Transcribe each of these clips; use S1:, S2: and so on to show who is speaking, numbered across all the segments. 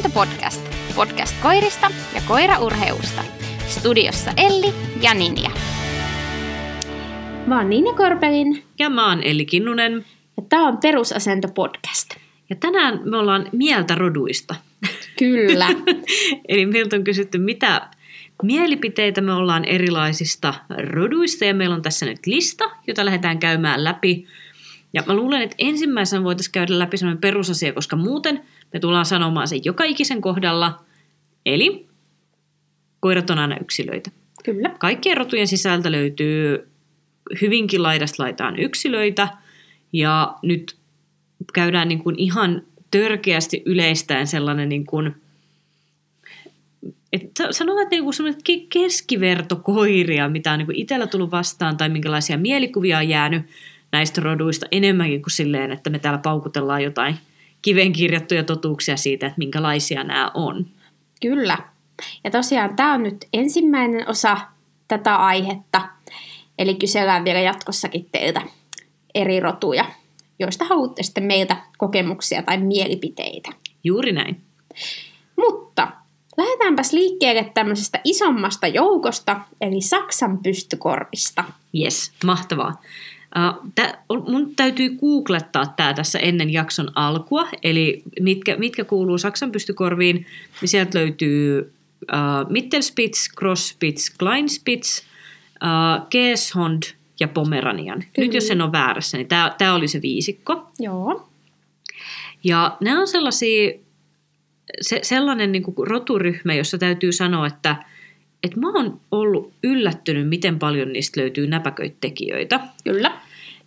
S1: Asento Podcast. Podcast koirista ja koiraurheusta. Studiossa Elli ja Ninja. Mä oon Ninja Korpelin.
S2: Ja mä oon Elli Kinnunen.
S1: Ja tää on Perusasento Podcast.
S2: Ja tänään me ollaan mieltä roduista.
S1: Kyllä.
S2: Eli meiltä on kysytty, mitä mielipiteitä me ollaan erilaisista roduista. Ja meillä on tässä nyt lista, jota lähdetään käymään läpi. Ja mä luulen, että ensimmäisenä voitaisiin käydä läpi sellainen perusasia, koska muuten me tullaan sanomaan sen joka ikisen kohdalla. Eli koirat on aina yksilöitä.
S1: Kyllä.
S2: Kaikkien rotujen sisältä löytyy hyvinkin laidasta laitaan yksilöitä. Ja nyt käydään niin kuin ihan törkeästi yleistäen sellainen niin kuin, että sanotaan, että niinku semmoinen keskivertokoiria, mitä on niin itsellä tullut vastaan tai minkälaisia mielikuvia on jäänyt näistä roduista enemmänkin kuin silleen, että me täällä paukutellaan jotain kiven kirjattuja totuuksia siitä, että minkälaisia nämä on.
S1: Kyllä. Ja tosiaan tämä on nyt ensimmäinen osa tätä aihetta, eli kysellään vielä jatkossakin teiltä eri rotuja, joista haluatte sitten meiltä kokemuksia tai mielipiteitä.
S2: Juuri näin.
S1: Mutta lähdetäänpäs liikkeelle tämmöisestä isommasta joukosta, eli Saksan pystykorvista.
S2: Yes, mahtavaa. Tää, mun täytyy googlettaa tämä tässä ennen jakson alkua, eli mitkä, mitkä kuuluu Saksan pystykorviin, niin sieltä löytyy uh, Mittelspitz, Crosspitz, Kleinspitz, uh, Keeshond ja Pomeranian. Kyllä. Nyt jos en ole väärässä, niin tämä oli se viisikko.
S1: Joo.
S2: Ja nämä on sellaisia, se, sellainen niin kuin roturyhmä, jossa täytyy sanoa, että et mä oon ollut yllättynyt, miten paljon niistä löytyy näpäköitä tekijöitä.
S1: Kyllä.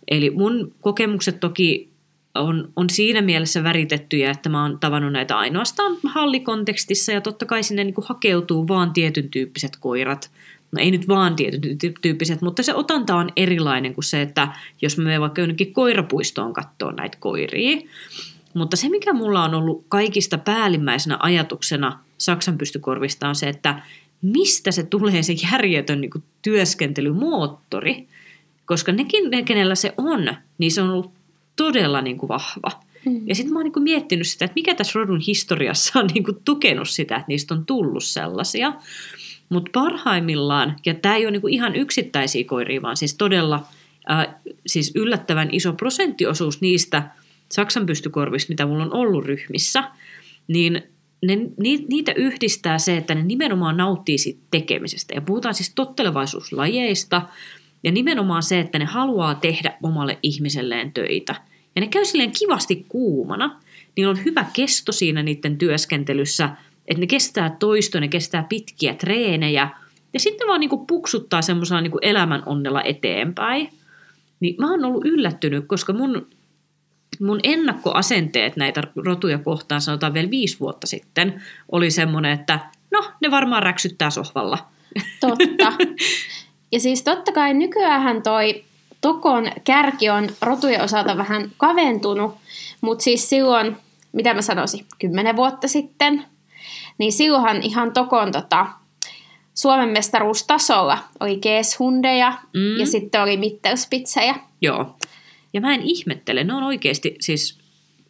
S2: Eli mun kokemukset toki on, on siinä mielessä väritettyjä, että mä oon tavannut näitä ainoastaan hallikontekstissa ja totta kai sinne niin hakeutuu vaan tietyn tyyppiset koirat. No ei nyt vaan tietyn tyyppiset, mutta se otanta on erilainen kuin se, että jos me vaikka jonnekin koirapuistoon katsoa näitä koiria. Mutta se, mikä mulla on ollut kaikista päällimmäisenä ajatuksena Saksan pystykorvista on se, että mistä se tulee se järjetön niin kuin, työskentelymoottori. Koska nekin, ne, kenellä se on, niin se on ollut todella niin kuin, vahva. Mm. Ja sitten mä oon niin kuin, miettinyt sitä, että mikä tässä rodun historiassa on niin kuin, tukenut sitä, että niistä on tullut sellaisia. Mutta parhaimmillaan, ja tämä ei ole niin kuin, ihan yksittäisiä koiria, vaan siis todella äh, siis yllättävän iso prosenttiosuus niistä Saksan pystykorvista, mitä mulla on ollut ryhmissä, niin ne, niitä yhdistää se, että ne nimenomaan nauttii siitä tekemisestä. Ja puhutaan siis tottelevaisuuslajeista ja nimenomaan se, että ne haluaa tehdä omalle ihmiselleen töitä. Ja ne käy silleen kivasti kuumana. Niillä on hyvä kesto siinä niiden työskentelyssä, että ne kestää toistoa, ne kestää pitkiä treenejä. Ja sitten vaan niinku puksuttaa semmoisella niinku elämän onnella eteenpäin. Niin mä oon ollut yllättynyt, koska mun mun ennakkoasenteet näitä rotuja kohtaan, sanotaan vielä viisi vuotta sitten, oli semmoinen, että no, ne varmaan räksyttää sohvalla.
S1: Totta. Ja siis totta kai nykyään toi Tokon kärki on rotujen osalta vähän kaventunut, mutta siis silloin, mitä mä sanoisin, kymmenen vuotta sitten, niin silloinhan ihan Tokon tota, Suomen mestaruustasolla oli keeshundeja mm. ja sitten oli mittelspitsejä.
S2: Joo. Ja mä en ihmettele, ne on oikeasti siis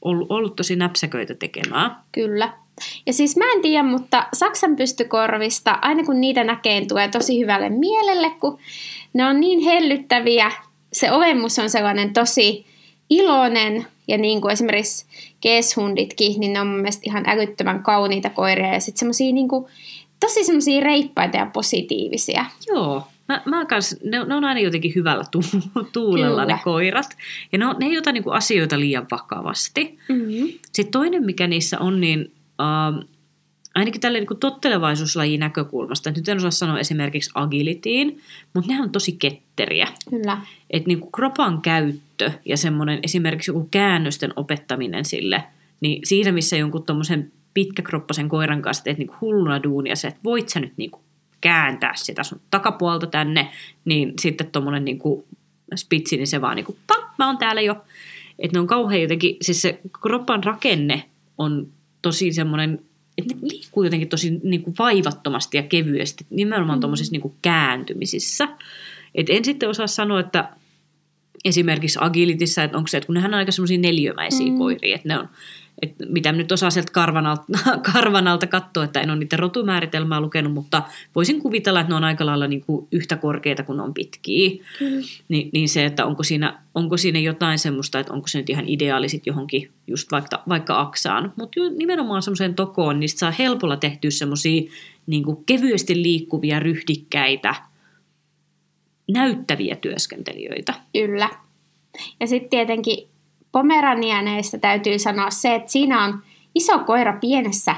S2: ollut, ollut tosi näpsäköitä tekemään.
S1: Kyllä. Ja siis mä en tiedä, mutta Saksan pystykorvista, aina kun niitä näkee, tulee tosi hyvälle mielelle, kun ne on niin hellyttäviä. Se olemus on sellainen tosi iloinen, ja niin kuin esimerkiksi keeshunditkin, niin ne on mun mielestä ihan älyttömän kauniita koiria, ja sitten semmosia niin kuin, tosi semmoisia reippaita ja positiivisia.
S2: Joo, Mä, mä kans, ne, ne on aina jotenkin hyvällä tu, tuulella Kyllä. ne koirat. Ja ne, on, ne ei ota niinku asioita liian vakavasti. Mm-hmm. Sitten toinen, mikä niissä on, niin uh, ainakin tälle niinku tottelevaisuuslajin näkökulmasta, nyt en osaa sanoa esimerkiksi agilitiin, mutta ne on tosi ketteriä.
S1: Kyllä.
S2: Että niinku kropan käyttö ja semmoinen esimerkiksi joku käännösten opettaminen sille, niin siinä missä jonkun tuommoisen pitkäkroppasen koiran kanssa teet niinku hulluna duunia se, että voit sä nyt niinku kääntää sitä sun takapuolta tänne, niin sitten tuommoinen niin spitsi, niin se vaan niin kuin, mä oon täällä jo. Että ne on kauhean jotenkin, siis se kroppan rakenne on tosi semmoinen, että ne liikkuu jotenkin tosi niin kuin vaivattomasti ja kevyesti, nimenomaan mm. tuommoisissa niin kuin kääntymisissä. Et en sitten osaa sanoa, että esimerkiksi agilitissa, että onko se, että kun nehän on aika semmoisia neliömäisiä mm. koiria, että ne on, että mitä nyt osaa sieltä karvan alta, karvan alta katsoa, että en ole niiden rotumääritelmää lukenut, mutta voisin kuvitella, että ne on aika lailla niin kuin yhtä korkeita kuin on pitkiä. Mm. Ni, niin se, että onko siinä, onko siinä jotain semmoista, että onko se nyt ihan ideaalisit johonkin just vaikka, vaikka aksaan. Mutta nimenomaan semmoiseen tokoon, niin saa helpolla tehtyä semmoisia niin kevyesti liikkuvia, ryhdikkäitä, näyttäviä työskentelijöitä.
S1: Kyllä. Ja sitten tietenkin pomeranianeista täytyy sanoa se, että siinä on iso koira pienessä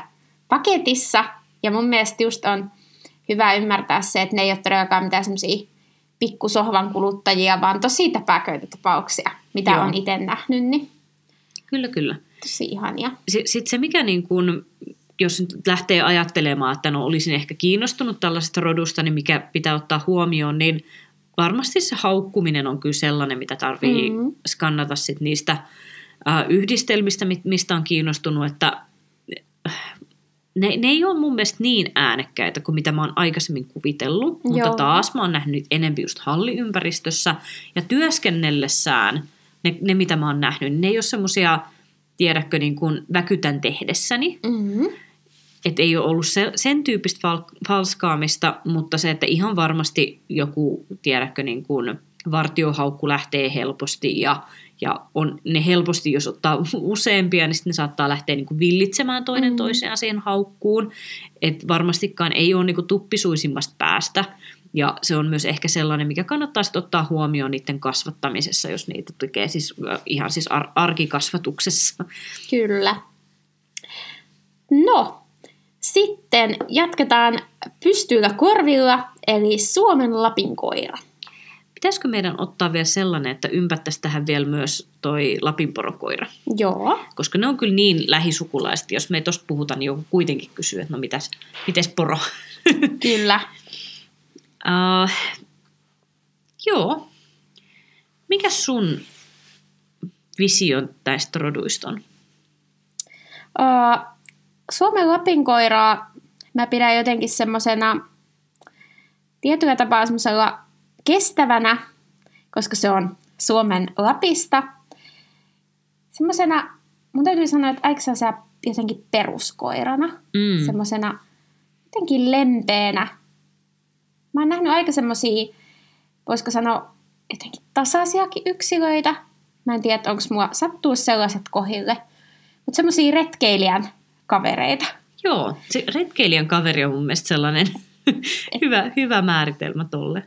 S1: paketissa. Ja mun mielestä just on hyvä ymmärtää se, että ne ei ole todellakaan mitään semmoisia pikkusohvan kuluttajia, vaan tosi täpäköitä tapauksia, mitä Joo. on itse nähnyt. Niin
S2: kyllä, kyllä.
S1: Tosi ihania.
S2: Sitten se, mikä niin kun, jos nyt lähtee ajattelemaan, että no olisin ehkä kiinnostunut tällaisesta rodusta, niin mikä pitää ottaa huomioon, niin varmasti se haukkuminen on kyllä sellainen, mitä tarvii mm-hmm. skannata sit niistä äh, yhdistelmistä, mistä on kiinnostunut, että äh, ne, ne ei ole mun mielestä niin äänekkäitä kuin mitä mä oon aikaisemmin kuvitellut, Joo. mutta taas mä oon nähnyt enempi just halliympäristössä ja työskennellessään ne, ne mitä mä oon nähnyt, ne ei ole semmoisia, tiedätkö, niin kuin väkytän tehdessäni, mm-hmm että ei ole ollut se, sen tyyppistä fal, falskaamista, mutta se, että ihan varmasti joku, tiedätkö, niin kuin vartiohaukku lähtee helposti ja, ja on ne helposti, jos ottaa useampia, niin sitten ne saattaa lähteä niin kuin villitsemään toinen mm. toisiaan siihen haukkuun. Että varmastikaan ei ole niin kuin tuppisuisimmasta päästä. Ja se on myös ehkä sellainen, mikä kannattaa sitten ottaa huomioon niiden kasvattamisessa, jos niitä tekee siis ihan siis ar- arkikasvatuksessa.
S1: Kyllä. No, sitten jatketaan pystyillä korvilla, eli Suomen Lapin koira.
S2: Pitäisikö meidän ottaa vielä sellainen, että ympättäisiin tähän vielä myös toi Lapinporokoira?
S1: Joo.
S2: Koska ne on kyllä niin lähisukulaiset, jos me tuosta puhutaan, niin joku kuitenkin kysyy, että no mitäs, mites poro?
S1: Kyllä.
S2: uh, joo. Mikä sun visio tästä roduista on?
S1: Uh, Suomen lapinkoiraa mä pidän jotenkin semmoisena tietyllä tapaa semmoisella kestävänä, koska se on Suomen Lapista. Semmoisena, mun täytyy sanoa, että aika se jotenkin peruskoirana. Mm. Semmoisena jotenkin lempeänä. Mä oon nähnyt aika semmosia, voisiko sanoa, jotenkin tasaisiakin yksilöitä. Mä en tiedä, onko mua sattuu sellaiset kohille. Mutta semmosia retkeilijän kavereita.
S2: Joo, se retkeilijän kaveri on mun mielestä sellainen hyvä, hyvä määritelmä tolle.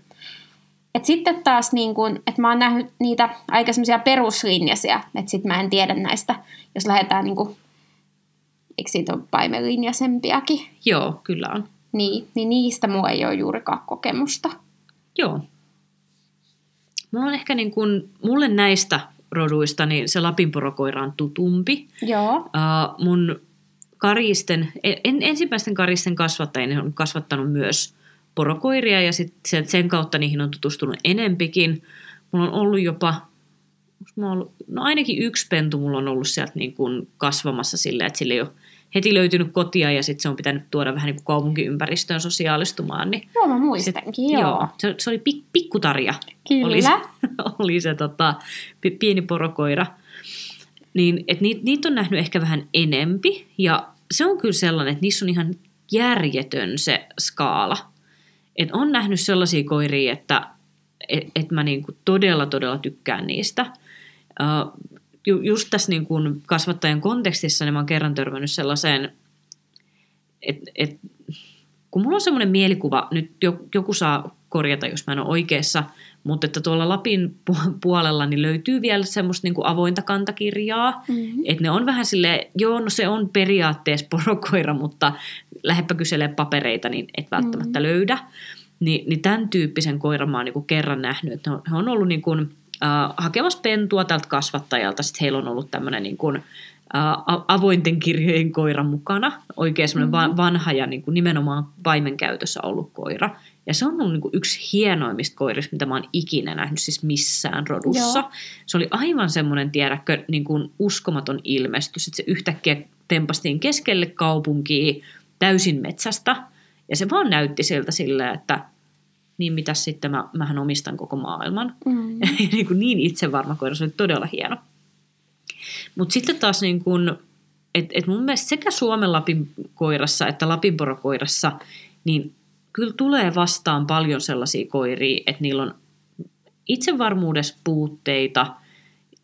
S1: Et sitten taas, niin kun, että mä oon nähnyt niitä aika semmoisia peruslinjaisia, että sit mä en tiedä näistä, jos lähdetään niin kun, eikö siitä ole paimelinjaisempiakin?
S2: Joo, kyllä on.
S1: Niin, niin niistä mulla ei ole juurikaan kokemusta.
S2: Joo. Mulla on ehkä niin kun, mulle näistä roduista, niin se lapinporokoira on tutumpi.
S1: Joo.
S2: Uh, mun karisten, en, ensimmäisten karisten kasvattajien on kasvattanut myös porokoiria ja sit sen kautta niihin on tutustunut enempikin. Mulla on ollut jopa, mulla on ollut, no ainakin yksi pentu mulla on ollut sieltä niin kuin kasvamassa sillä, että sille ei ole heti löytynyt kotia ja sitten se on pitänyt tuoda vähän niin kuin kaupunkiympäristöön sosiaalistumaan. Niin
S1: joo, mä muistankin, sit, joo. joo.
S2: Se, se oli pik, pikkutarja.
S1: Kyllä.
S2: Oli se, oli se tota, pieni porokoira. Niin, että niitä niit on nähnyt ehkä vähän enempi ja se on kyllä sellainen, että niissä on ihan järjetön se skaala. Et on nähnyt sellaisia koiria, että et, et mä niinku todella, todella tykkään niistä. Uh, ju, just tässä niinku kasvattajan kontekstissa niin mä oon kerran törmännyt sellaiseen, että et, kun mulla on semmoinen mielikuva, nyt joku saa korjata, jos mä en ole oikeassa, mutta että tuolla Lapin puolella niin löytyy vielä semmoista niin kuin avointa kantakirjaa. Mm-hmm. Että ne on vähän sille joo, no se on periaatteessa porokoira, mutta lähdepä kyselemään papereita, niin et välttämättä mm-hmm. löydä. Ni, niin tämän tyyppisen koiran mä oon niin kuin kerran nähnyt, että he on ollut niin kuin, äh, hakemassa pentua tältä kasvattajalta. Sitten heillä on ollut tämmöinen niin kuin, äh, avointen kirjojen koira mukana. Oikein semmoinen mm-hmm. vanha ja niin kuin nimenomaan paimenkäytössä ollut koira. Ja se on ollut niin kuin yksi hienoimmista koirista, mitä mä oon ikinä nähnyt siis missään rodussa. Joo. Se oli aivan semmoinen, tiedäkö, niin kuin uskomaton ilmestys, että se yhtäkkiä tempastiin keskelle kaupunkia täysin metsästä. Ja se vaan näytti siltä silleen, että niin mitä sitten mä, mähän omistan koko maailman.
S1: Mm.
S2: niin, kuin niin itsevarma koira, se oli todella hieno. Mutta sitten taas niin kuin, et, et mun mielestä sekä Suomen Lapin koirassa että Lapinporokoirassa, niin kyllä tulee vastaan paljon sellaisia koiria, että niillä on itsevarmuudessa puutteita,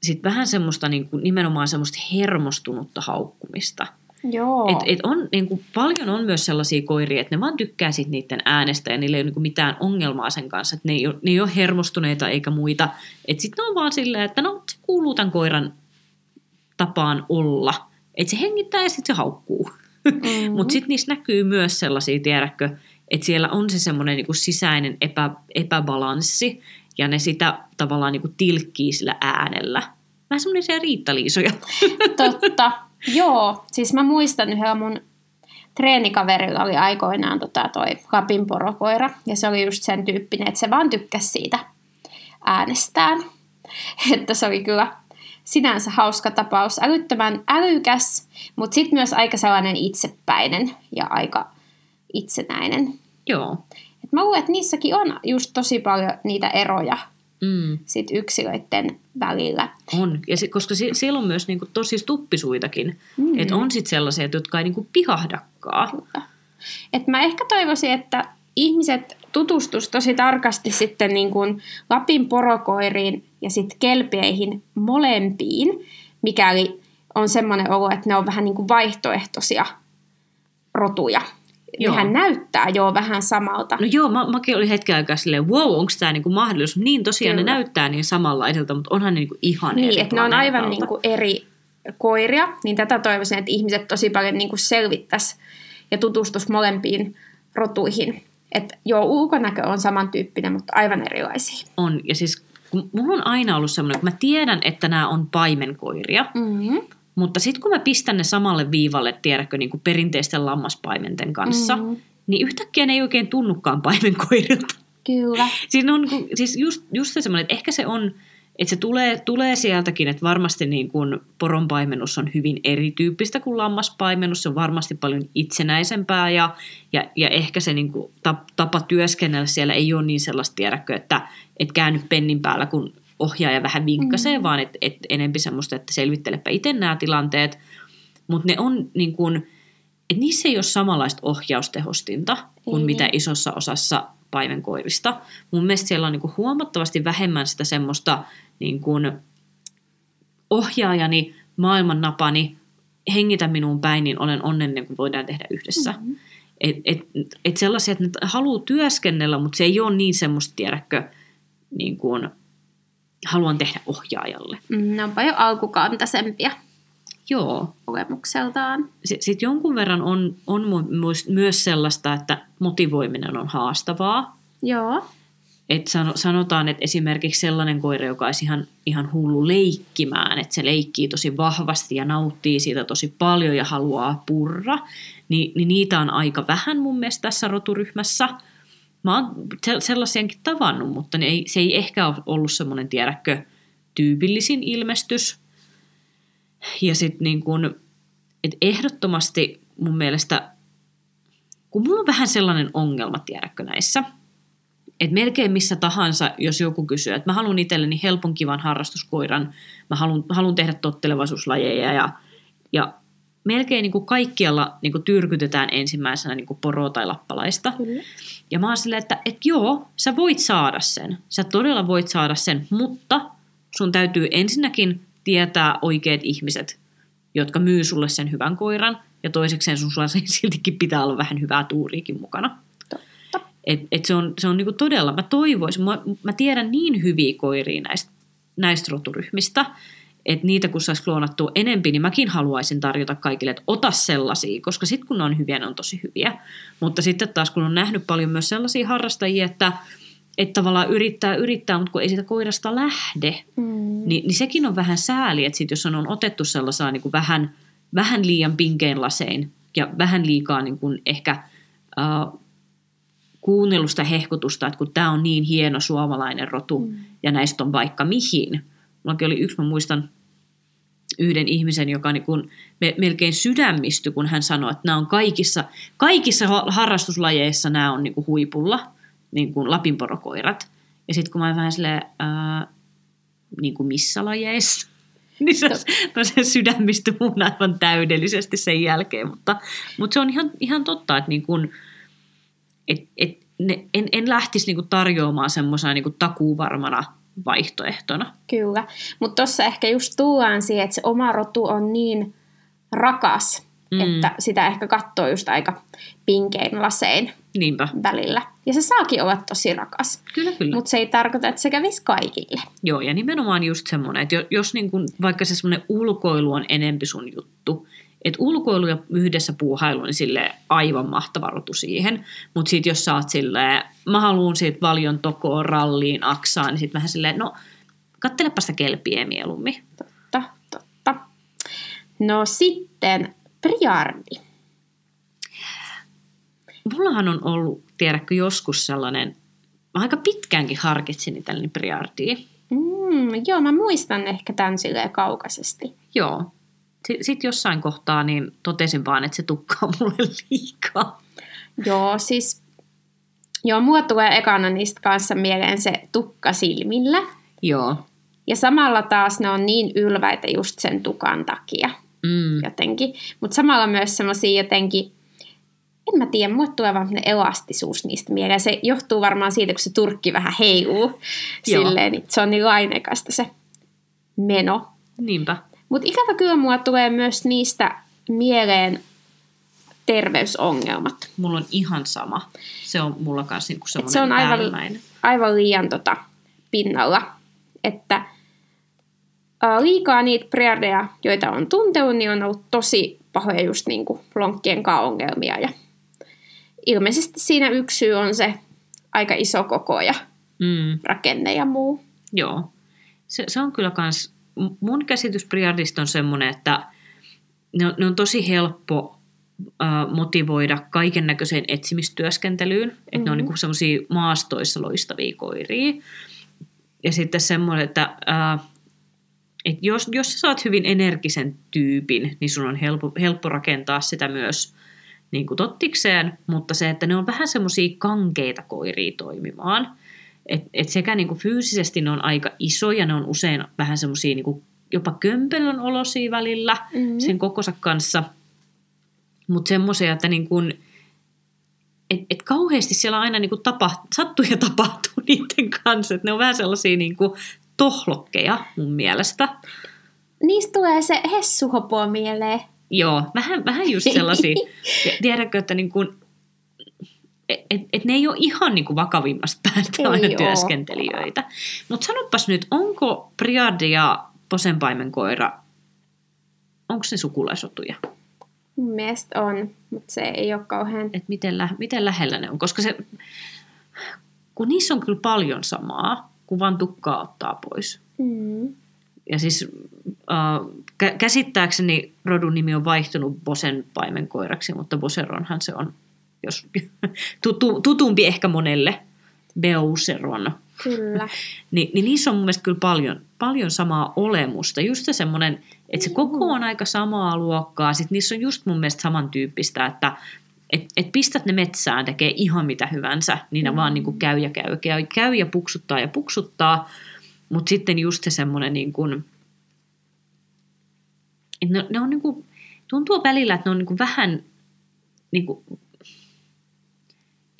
S2: sitten vähän semmoista niin kuin, nimenomaan semmoista hermostunutta haukkumista.
S1: Joo.
S2: Et, et on, niin kuin, paljon on myös sellaisia koiria, että ne vaan tykkää sit niiden äänestä ja niillä ei ole niin kuin, mitään ongelmaa sen kanssa, että ne ei, ole, ne ei ole hermostuneita eikä muita. Että sitten ne on vaan silleen, että no se kuuluu tämän koiran tapaan olla. Että se hengittää ja sitten se haukkuu.
S1: Mm.
S2: Mutta sitten niissä näkyy myös sellaisia, tiedätkö, että siellä on se semmoinen niin sisäinen epä, epäbalanssi, ja ne sitä tavallaan niin tilkkii sillä äänellä. Vähän semmoisia riittaliisoja.
S1: Totta. Joo, siis mä muistan yhdellä mun treenikaverilla oli aikoinaan tota toi Lapin porokoira, ja se oli just sen tyyppinen, että se vaan tykkäsi siitä äänestään. Että se oli kyllä sinänsä hauska tapaus, älyttömän älykäs, mutta sitten myös aika sellainen itsepäinen ja aika itsenäinen.
S2: Joo.
S1: Et mä luulen, että niissäkin on just tosi paljon niitä eroja
S2: Mm,
S1: sit yksilöiden välillä.
S2: on. Ja se, koska si, siellä on myös niinku tosi tuppisuitakin.
S1: Mm.
S2: Että on sitten sellaisia, jotka ei niinku pihahdakaan.
S1: Kyllä. Et mä ehkä toivoisin, että ihmiset tutustus tosi tarkasti sitten niin kuin Lapin porokoiriin ja sitten kelpieihin molempiin, mikäli on semmoinen olo, että ne on vähän niin kuin vaihtoehtoisia rotuja.
S2: Joo.
S1: Nehän näyttää jo vähän samalta.
S2: No joo, mä, mäkin olin hetken aikaa silleen, wow, onko tämä niinku mahdollisuus? Niin tosiaan
S1: Kyllä.
S2: ne näyttää niin samanlaiselta, mutta onhan ne niinku ihan
S1: Niin,
S2: eri
S1: että ne on aivan niin kuin eri koiria, niin tätä toivoisin, että ihmiset tosi paljon niin kuin selvittäisi ja tutustus molempiin rotuihin. Että joo, ulkonäkö on samantyyppinen, mutta aivan erilaisia.
S2: On, ja siis kun mulla on aina ollut semmoinen, kun mä tiedän, että nämä on paimenkoiria,
S1: Mm-hmm.
S2: Mutta sitten kun mä pistän ne samalle viivalle, tiedätkö, niin kuin perinteisten lammaspaimenten kanssa,
S1: Mhm.
S2: niin yhtäkkiä ne ei oikein tunnukaan paimenkoirilta.
S1: Kyllä.
S2: Siinä on kun- siis just, just se semmoinen, että ehkä se on, että se tulee, tulee sieltäkin, että varmasti niin kuin poronpaimennus on hyvin erityyppistä kuin lammaspaimennus. Se on varmasti paljon itsenäisempää ja, ja, ja ehkä se niin kuin tap- tapa työskennellä siellä ei ole niin sellaista tiedäkö, että et käänny pennin päällä, kun ohjaaja vähän vinkkasee, mm. vaan että et enempi semmoista, että selvittelepä itse nämä tilanteet. Mutta ne on niin kuin, että niissä ei ole samanlaista ohjaustehostinta kuin
S1: Ei.
S2: mitä isossa osassa paimenkoirista. Mun mielestä siellä on niin kuin huomattavasti vähemmän sitä semmoista niin kuin ohjaajani, maailman napani, hengitä minuun päin, niin olen onnellinen, kun voidaan tehdä yhdessä. Mm-hmm. Et, et, et sellaisia, että ne haluaa työskennellä, mutta se ei ole niin semmoista, tiedäkö, niin kuin, haluan tehdä ohjaajalle.
S1: Mm, ne on paljon alkukantaisempia
S2: Joo.
S1: olemukseltaan.
S2: Sitten jonkun verran on, on mu- myös- myös sellaista, että motivoiminen on haastavaa.
S1: Joo.
S2: Et sano, sanotaan, että esimerkiksi sellainen koira, joka olisi ihan, ihan hullu leikkimään, että se leikkii tosi vahvasti ja nauttii siitä tosi paljon ja haluaa purra, niin, niin niitä on aika vähän mun mielestä tässä roturyhmässä. Mä oon se- sellaisiankin tavannut, mutta ne ei, se ei ehkä ole ollut semmoinen, tiedätkö, tyypillisin ilmestys. Ja sitten niin kun, et ehdottomasti mun mielestä, kun mulla on vähän sellainen ongelma, tiedätkö näissä, että melkein missä tahansa, jos joku kysyy, että mä haluan itselleni helpon kivan harrastuskoiran, mä haluan, haluan tehdä tottelevaisuuslajeja ja, ja melkein niin kuin kaikkialla niin kuin tyrkytetään ensimmäisenä niin kuin poroa tai lappalaista.
S1: Kyllä.
S2: Ja mä oon silleen, että, että joo, sä voit saada sen. Sä todella voit saada sen, mutta sun täytyy ensinnäkin tietää oikeat ihmiset, jotka myy sulle sen hyvän koiran. Ja toisekseen sun sulla siltikin pitää olla vähän hyvää tuuriikin mukana.
S1: Totta.
S2: Et, et se on, se on niinku todella, mä toivoisin, mä, mä tiedän niin hyviä koiria näistä, näistä roturyhmistä, että niitä kun saisi kloonattua enempi, niin mäkin haluaisin tarjota kaikille, että ota sellaisia, koska sitten kun ne on hyviä, ne on tosi hyviä. Mutta sitten taas kun on nähnyt paljon myös sellaisia harrastajia, että, että tavallaan yrittää, yrittää, mutta kun ei siitä koirasta lähde,
S1: Mm.
S2: niin, niin sekin on vähän sääli, että sit jos on, on otettu sellaisella niin kuin vähän, vähän liian pinkein lasein ja vähän liikaa niin kuin ehkä äh, kuunnellusta hehkutusta, että kun tämä on niin hieno suomalainen rotu mm. ja näistä on vaikka mihin. Mullakin oli yksi, mä muistan yhden ihmisen, joka niin kuin me, melkein sydämistyi, kun hän sanoi, että nämä on kaikissa, kaikissa ha- harrastuslajeissa nämä on niin kuin huipulla. niin kuin lapinporokoirat. Ja sitten kun mä vähän silleen, ää, niin kuin missä lajeissa, niin se, no se sydämistä mun aivan täydellisesti sen jälkeen. Mutta, mutta se on ihan, ihan totta, että niin kuin, et, et ne, en, en lähtisi niin tarjoamaan semmoisena niin takuuvarmana vaihtoehtona.
S1: Kyllä, mutta tuossa ehkä just tuuaan siihen, että se oma rotu on niin rakas, mm. että sitä ehkä katsoo just aika pinkein lasein
S2: Niinpä.
S1: välillä. Ja se saakin olla tosi rakas.
S2: Kyllä, kyllä.
S1: Mutta se ei tarkoita, että se kävisi kaikille.
S2: Joo, ja nimenomaan just semmoinen, että jos niin kun, vaikka se semmoinen ulkoilu on enempi sun juttu, että ulkoilu ja yhdessä puuhailu on sille aivan mahtava rotu siihen, mutta sitten jos sä oot silleen, mä haluun siitä valion tokoon, ralliin, aksaan, niin sitten vähän silleen, no kattelepa sitä kelpiä mieluummin.
S1: Totta, totta. No sitten Priardi.
S2: Mullahan on ollut, tiedätkö, joskus sellainen, mä aika pitkäänkin harkitsin niitä Priardia.
S1: Mm, joo, mä muistan ehkä tämän silleen kaukaisesti.
S2: Joo. Sitten jossain kohtaa niin totesin vaan, että se tukkaa mulle liikaa.
S1: Joo, siis joo, mua tulee ekana niistä kanssa mieleen se tukka silmillä.
S2: Joo.
S1: Ja samalla taas ne on niin ylväitä just sen tukan takia
S2: Mm.
S1: jotenkin. Mutta samalla myös semmoisia jotenkin, en mä tiedä, mulle tulee vaan elastisuus niistä mieleen. Se johtuu varmaan siitä, kun se turkki vähän heiluu silleen, niin se on niin lainekasta se meno.
S2: Niinpä.
S1: Mutta ikävä kyllä mua tulee myös niistä mieleen terveysongelmat.
S2: Mulla on ihan sama. Se on mulla kanssa niinku semmoinen
S1: se on aivan,
S2: äärimmäinen.
S1: aivan liian tota, pinnalla, että ää, liikaa niitä priardeja, joita on tuntenut, niin on ollut tosi pahoja just niin kuin lonkkien ongelmia. Ja ilmeisesti siinä yksi syy on se aika iso koko ja
S2: Mm.
S1: rakenne ja muu.
S2: Joo. Se, se on kyllä kans, mun käsitys Priardista on semmoinen, että ne on, ne on tosi helppo äh, motivoida kaiken näköiseen etsimistyöskentelyyn. Mm-hmm. Että ne on niinku semmoisia maastoissa loistavia koiria. Ja sitten semmoinen, että äh, et jos, jos sä saat hyvin energisen tyypin, niin sun on helppo, helppo rakentaa sitä myös niin kuin tottikseen, mutta se, että ne on vähän semmoisia kankeita koiria toimimaan. Et, et sekä niin kuin fyysisesti ne on aika isoja, ne on usein vähän semmoisia niin jopa kömpelön olosia välillä
S1: Mhm.
S2: sen kokonsa kanssa. Mutta semmoisia, että niin kuin, et, et kauheasti siellä aina niin kuin tapa, sattuu ja tapahtuu niiden kanssa. Et ne on vähän sellaisia niin kuin tohlokkeja mun mielestä.
S1: Niistä tulee se hessuhopo mieleen.
S2: Joo, vähän, vähän just sellaisia. Ja tiedätkö, että niin kuin, et, et, et ne ei ole ihan niin kuin vakavimmasta päästä
S1: Ei
S2: aina
S1: oo.
S2: työskentelijöitä. Mutta sanopas nyt, onko Priardi ja Posenpaimenkoira, onko ne sukulaisotuja?
S1: Mielestä on, mutta se ei ole kauhean...
S2: Että miten, lä- miten lähellä ne on? Koska se, kun niissä on kyllä paljon samaa, kun vaan tukkaa ottaa pois.
S1: Mm.
S2: Ja siis äh, kä- käsittääkseni rodun nimi on vaihtunut Bosen paimenkoiraksi, mutta Boseronhan se on jos, tutu, tutumpi ehkä monelle, Beuseron.
S1: Kyllä.
S2: Ni, niin niissä on mun mielestä kyllä paljon, paljon samaa olemusta. Just se semmoinen, että se koko on aika samaa luokkaa. Sitten niissä on just mun mielestä samantyyppistä, että et, et pistät ne metsään, tekee ihan mitä hyvänsä, niin ne
S1: Mm.
S2: vaan niin kuin käy ja käy, käy, käy ja puksuttaa ja puksuttaa. Mutta sitten just se semmoinen, niin kuin, että ne, ne on niin kuin, tuntuu välillä, että ne on niin kuin vähän, niin kuin,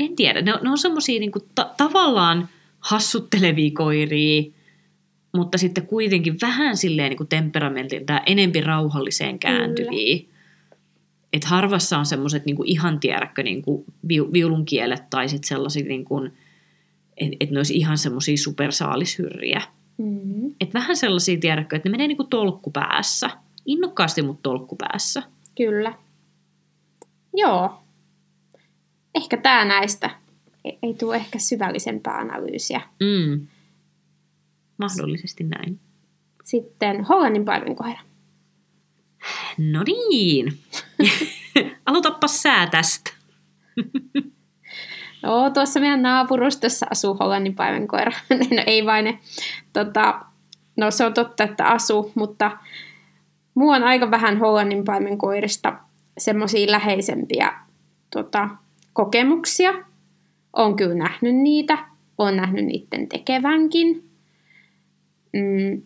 S2: en tiedä, ne on, ne on semmoisia niin ta- tavallaan hassuttelevia koiria, mutta sitten kuitenkin vähän silleen niin kuin temperamentilta enempi rauhalliseen kääntyviä. Että harvassa on semmoiset niin ihan tiedäkö niin vi- viulunkielet tai sitten sellaiset, niin että et ne olisi ihan semmoisia supersaalishyrriä.
S1: Mm.
S2: Et vähän sellaisia, tiedätkö, että ne menee niin kuin tolkku päässä. Innokkaasti, mutta tolkku päässä.
S1: Kyllä. Joo. Ehkä tämä näistä. Ei, ei tule ehkä syvällisempää analyysiä.
S2: Mm. Mahdollisesti näin.
S1: Sitten Hollannin paimenkoira.
S2: No niin. Aloitapa sää tästä.
S1: Joo, tuossa meidän naapurustossa asuu Hollannin paimenkoira. no ei vain ne. Tota, no se on totta, että asuu, mutta mulla on aika vähän Hollannin paimenkoirista semmoisia läheisempiä tota, kokemuksia. on kyllä nähnyt niitä, on nähnyt niiden tekevänkin. Mm,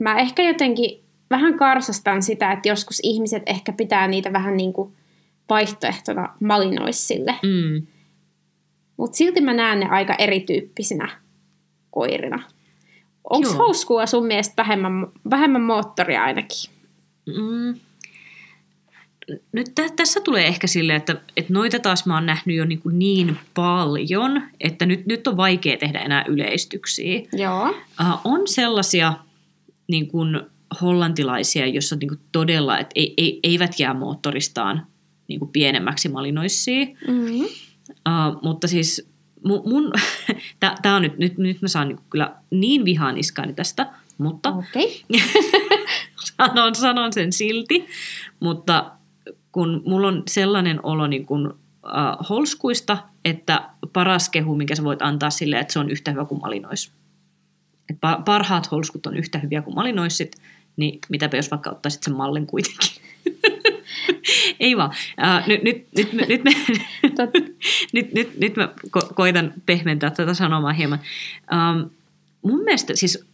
S1: mä ehkä jotenkin vähän karsastan sitä, että joskus ihmiset ehkä pitää niitä vähän niin kuin vaihtoehtona malinoissille.
S2: Mm.
S1: Mutta silti mä näen ne aika erityyppisinä koirina. Onko
S2: Joo.
S1: houskua sun mielestä vähemmän, vähemmän moottoria ainakin?
S2: Mm. Nyt tä- tässä tulee ehkä silleen, että, että noita taas mä oon nähnyt jo niin, kuin niin paljon, että nyt, nyt on vaikea tehdä enää yleistyksiä.
S1: Joo.
S2: Uh, on sellaisia niin kuin hollantilaisia, jossa niin kuin todella, että ei, ei, eivät jää moottoristaan niin kuin pienemmäksi malinoissii.
S1: Mm-hmm.
S2: Uh, mutta siis mun, mun tämä on nyt, nyt, nyt mä saan niin kyllä niin vihaan iskaani tästä, mutta
S1: Okei.
S2: sanon, sanon sen silti, mutta kun mulla on sellainen olo niin kuin, uh, holskuista, että paras kehu, minkä sä voit antaa sille, että se on yhtä hyvä kuin malinois. Et pa- parhaat holskut on yhtä hyviä kuin malinoissit, niin mitäpä jos vaikka ottaisit sen mallin kuitenkin. Ei vaan. Uh, nyt, nyt, nyt, nyt, me, nyt, nyt, nyt mä ko- koitan pehmentää tätä sanomaa hieman. Um, mun mielestä siis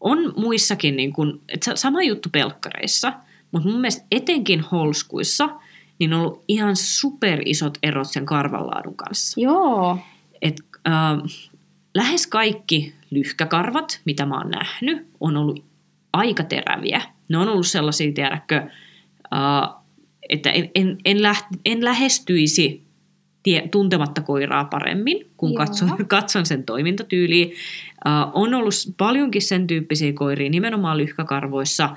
S2: on muissakin, niin kun, et sa- sama juttu pelkkareissa, mutta mun mielestä etenkin holskuissa, niin on ollut ihan superisot erot sen karvanlaadun kanssa.
S1: Joo.
S2: Et, uh, lähes kaikki lyhkäkarvat, mitä mä oon nähnyt, on ollut aika teräviä. Ne on ollut sellaisia, tiedätkö, uh, että en, en, en, läht, en lähestyisi tie, tuntematta koiraa paremmin, kun
S1: Joo.
S2: katson, katson sen toimintatyyliä. Uh, on ollut paljonkin sen tyyppisiä koiria nimenomaan lyhkäkarvoissa,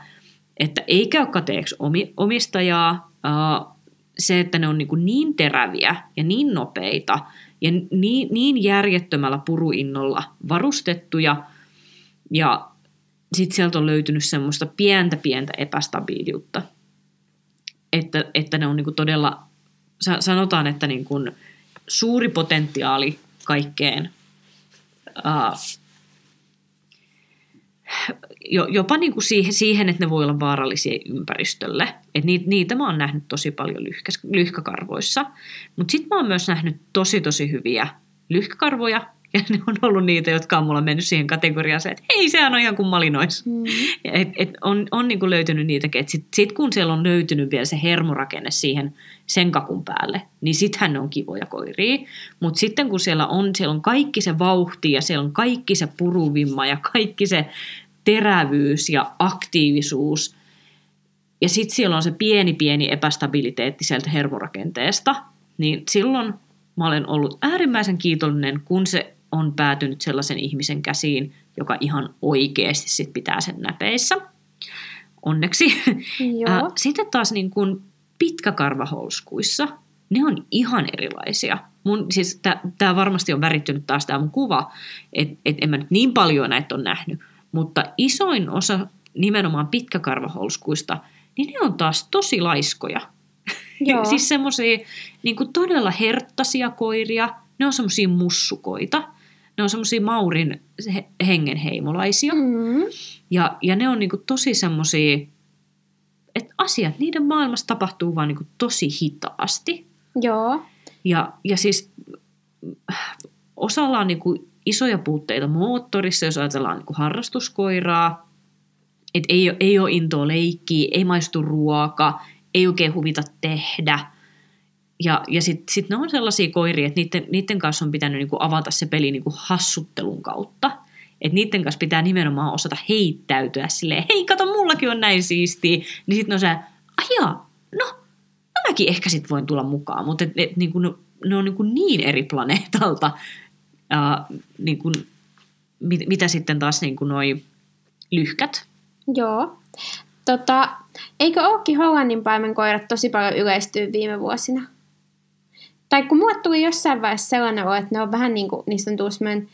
S2: että ei käy kateeksi omi, omistajaa. Uh, se, että ne on niin, kuin niin teräviä ja niin nopeita ja niin, niin järjettömällä puruinnolla varustettuja ja sitten sieltä on löytynyt semmoista pientä pientä epästabiiliutta, että, että ne on niin kuin todella, sa- sanotaan, että niin kuin suuri potentiaali kaikkeen, jo, jopa niin kuin siihen, siihen, että ne voi olla vaarallisia ympäristölle. Et niitä, niitä mä oon nähnyt tosi paljon lyhkäs, lyhkäkarvoissa, mutta sitten mä oon myös nähnyt tosi tosi hyviä lyhkäkarvoja, ja ne on ollut niitä, jotka on mulla mennyt siihen kategoriaan, että hei, sehän on ihan kuin malinois.
S1: Mm.
S2: Et, et on on niinku löytynyt niitäkin, että sit, sit kun siellä on löytynyt vielä se hermorakenne siihen sen kakun päälle, niin sittenhän ne on kivoja koiria. Mutta sitten kun siellä on, siellä on kaikki se vauhti ja siellä on kaikki se puruvimma ja kaikki se terävyys ja aktiivisuus, ja sitten siellä on se pieni pieni epästabiliteetti sieltä hermorakenteesta, niin silloin mä olen ollut äärimmäisen kiitollinen, kun se on päätynyt sellaisen ihmisen käsiin, joka ihan oikeasti sit pitää sen näpeissä. Onneksi.
S1: Joo.
S2: Sitten taas niin kuin pitkäkarvahouskuissa, ne on ihan erilaisia. Mun, siis tämä varmasti on värittynyt taas tämä mun kuva, että et en mä nyt niin paljon näitä on nähnyt, mutta isoin osa nimenomaan pitkäkarvahouskuista, niin ne on taas tosi laiskoja.
S1: Joo.
S2: siis semmoisia niin todella herttaisia koiria, ne on semmoisia mussukoita, ne on semmoisia Maurin he- hengenheimolaisia.
S1: Mm.
S2: Ja, ja ne on niinku tosi semmoisia, että asiat niiden maailmassa tapahtuu vaan niinku tosi hitaasti.
S1: Joo.
S2: Ja, ja siis äh, osalla on niinku isoja puutteita moottorissa, jos ajatellaan niinku harrastuskoiraa. Et ei, ei ole intoa leikkiä, ei maistu ruoka, ei oikein huvita tehdä. Ja, ja sitten sit ne on sellaisia koiria, että niiden, niiden kanssa on pitänyt niinku avata se peli niinku hassuttelun kautta. Että niiden kanssa pitää nimenomaan osata heittäytyä silleen, hei kato mullakin on näin siistiä. Niin sitten on se, ajaa, no, no mäkin ehkä sitten voin tulla mukaan. Mutta et, et, niinku, ne, ne on niinku niin eri planeetalta, ää, niinku, mit, mitä sitten taas niinku noi lyhkät.
S1: Joo. Tota, eikö ookin Hollannin paimenkoirat tosi paljon yleistyy viime vuosina? Tai kun mulle tuli jossain vaiheessa sellainen olo, että ne on vähän niin kuin, niistä on tullut semmoinen,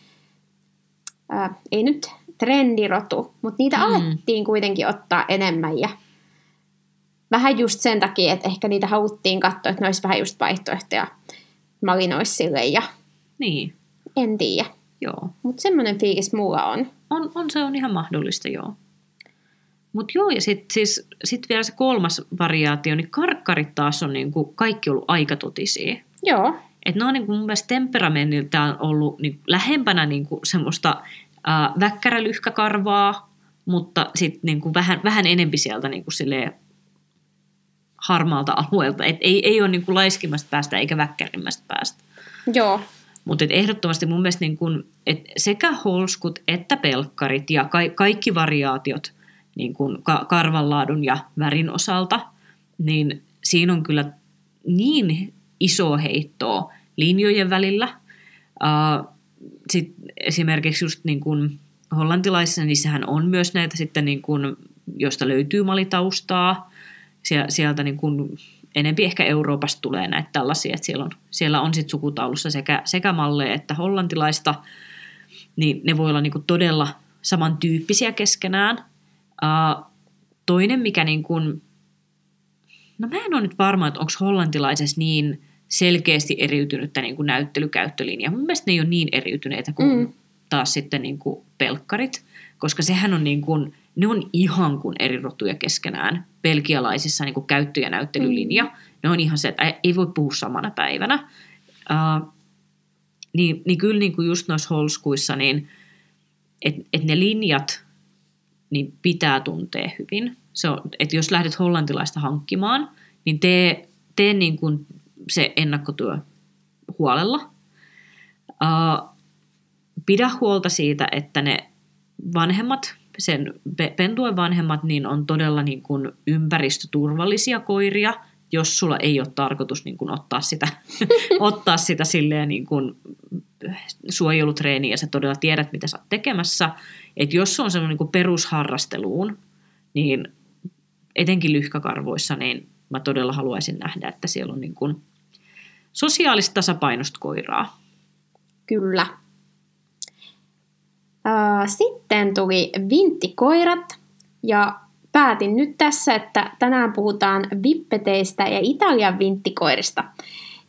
S1: ää, ei nyt trendirotu, mutta niitä
S2: mm.
S1: alettiin kuitenkin ottaa enemmän ja vähän just sen takia, että ehkä niitä haluttiin katsoa, että ne olisi vähän just vaihtoehtoja malinoissille ja
S2: Niin,
S1: en tiedä.
S2: joo.
S1: Mutta semmoinen fiilis mulla on.
S2: On, on, se on ihan mahdollista, joo. Mutta joo, ja sitten siis, sit vielä se kolmas variaatio, niin karkkarit taas on niinku kaikki ollut aika totisia.
S1: Joo,
S2: Et ne on niin kuin mun mielestä temperamentiltaan ollut niin lähempänä niin kuin semmoista ää, väkkärälyhkäkarvaa, mutta sitten niin kuin vähän, vähän enempi sieltä niin silleen harmaalta alueelta. Et ei, ei ole niin kuin laiskimmasta päästä eikä väkkärimmästä päästä.
S1: Joo.
S2: Mutta ehdottomasti mun mielestä niin kun, et sekä holskut että pelkkarit ja ka- kaikki variaatiot niin kun ka- karvanlaadun ja värin osalta, niin siinä on kyllä niin iso heittoa linjojen välillä. Uh, sit esimerkiksi just niin kun hollantilaisissa, sehän on myös näitä sitten, niin kun, josta löytyy malitaustaa. Sieltä niin kun enempi ehkä Euroopasta tulee näitä tällaisia, että siellä on, siellä on sit sukutaulussa sekä, sekä malleja että hollantilaista, niin ne voi olla niinku todella samantyyppisiä keskenään. Uh, toinen, mikä niin kun, no mä en ole nyt varma, että onko hollantilaisessa niin selkeästi eriytynyttä niin kuin näyttelykäyttölinja. Mun mielestä ne ei ole niin eriytyneitä kuin mm. taas sitten niin kuin pelkkarit, koska sehän on niin kuin, ne on ihan kuin eri rotuja keskenään belgialaisissa niin käyttö- ja näyttelylinja. Mm. Ne on ihan se, että ei voi puhua samana päivänä. Uh, niin, niin kyllä niin kuin just noissa holskuissa, niin että et ne linjat niin pitää tuntea hyvin. Se on, että jos lähdet hollantilaista hankkimaan, niin tee, tee niin kuin se ennakkotyö huolella. Uh, pidä huolta siitä, että ne vanhemmat sen pentuen vanhemmat niin on todella niin kuin ympäristöturvallisia koiria, jos sulla ei ole tarkoitus niin kuin ottaa sitä, ottaa sitä silleen niin kuin suojelutreeniä ja sä todella tiedät, mitä sä oot tekemässä. Että jos se on semmoinen niin perusharrasteluun, niin etenkin lyhkäkarvoissa, niin mä todella haluaisin nähdä, että siellä on niin kuin sosiaalista tasapainosta koiraa.
S1: Kyllä. Sitten tuli vinttikoirat ja päätin nyt tässä, että tänään puhutaan vippeteistä ja Italian vinttikoirista.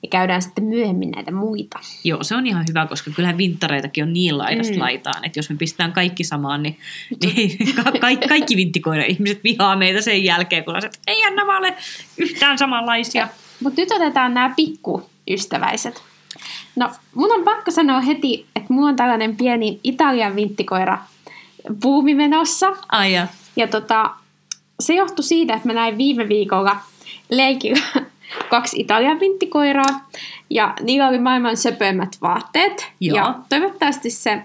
S1: Ja käydään sitten myöhemmin näitä muita.
S2: Joo, se on ihan hyvä, koska kyllähän vinttareitakin on niin laidasta mm. laitaan, että jos me pistetään kaikki samaan, niin, niin ka- ka- kaikki vinttikoira ihmiset vihaa meitä sen jälkeen, kun on että ei Anna ole yhtään samanlaisia.
S1: Mutta nyt otetaan nämä pikkuystäväiset. No, mun on pakko sanoa heti, että mulla on tällainen pieni Italian vinttikoira buumi menossa.
S2: Ai ja.
S1: ja tota, se johtui siitä, että mä näin viime viikolla leikillä kaksi Italian vinttikoiraa ja niillä oli maailman söpöimmät vaatteet.
S2: Joo.
S1: Ja toivottavasti se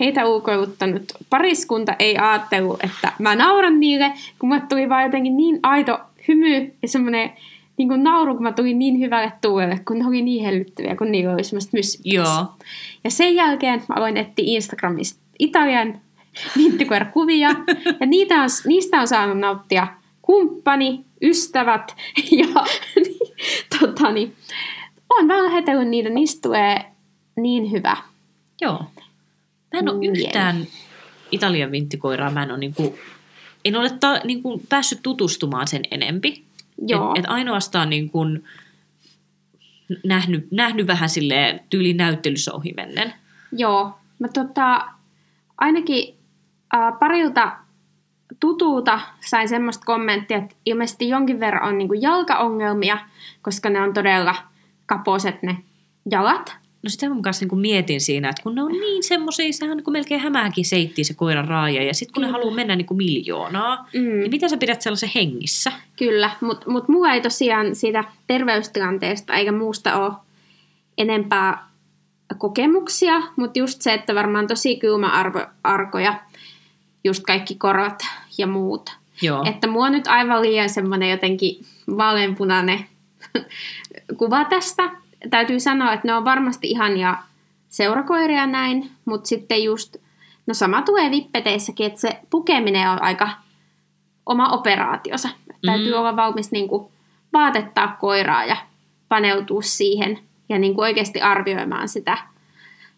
S1: heitä ulkoiluttanut pariskunta ei ajattelu, että mä nauran niille, kun mä tuli vaan jotenkin niin aito hymy ja semmoinen niin kuin nauru, kun mä tulin niin hyvälle tuulelle, kun ne oli niin hellyttäviä, kun niillä oli semmoista
S2: Joo.
S1: Ja sen jälkeen mä aloin etsiä Instagramista Italian vinttikoirakuvia, ja niitä on, niistä on saanut nauttia kumppani, ystävät, ja tota, niin, on vaan lähetellyt niitä, niistä tulee niin hyvä.
S2: Joo. Mä en ole Mieli. yhtään Italian vinttikoiraa, mä en ole niinku, en ole ta, niinku päässyt tutustumaan sen enempi.
S1: Joo.
S2: Et, et ainoastaan niin kun nähnyt, nähnyt vähän silleen tyyli näyttelyssä ohimennen.
S1: Joo. Mä tota, ainakin äh, parilta tutulta sain semmoista kommenttia, että ilmeisesti jonkin verran on niin jalkaongelmia, koska ne on todella kaposet ne jalat.
S2: No sitä mä kanssa niin mietin siinä, että kun ne on niin semmoisia, sehän niin melkein hämääkin seittiin se koiran raaja, ja sitten kun Kyllä. ne haluaa mennä niin kuin miljoonaa, mm. niin miten sä pidät sellaisen hengissä?
S1: Kyllä, mutta mut mulla ei tosiaan siitä terveystilanteesta eikä muusta ole enempää kokemuksia, mutta just se, että varmaan tosi kylmäarkoja, just kaikki korot ja muut.
S2: Joo.
S1: Että mua nyt aivan liian semmoinen jotenkin vaaleanpunainen kuva tästä, täytyy sanoa, että ne on varmasti ihania seurakoiria näin, mutta sitten just, no sama tulee vippeteissäkin, että se pukeminen on aika oma operaationsa. Mm. Täytyy olla valmis niin kuin, vaatettaa koiraa ja paneutua siihen ja niin kuin oikeasti arvioimaan sitä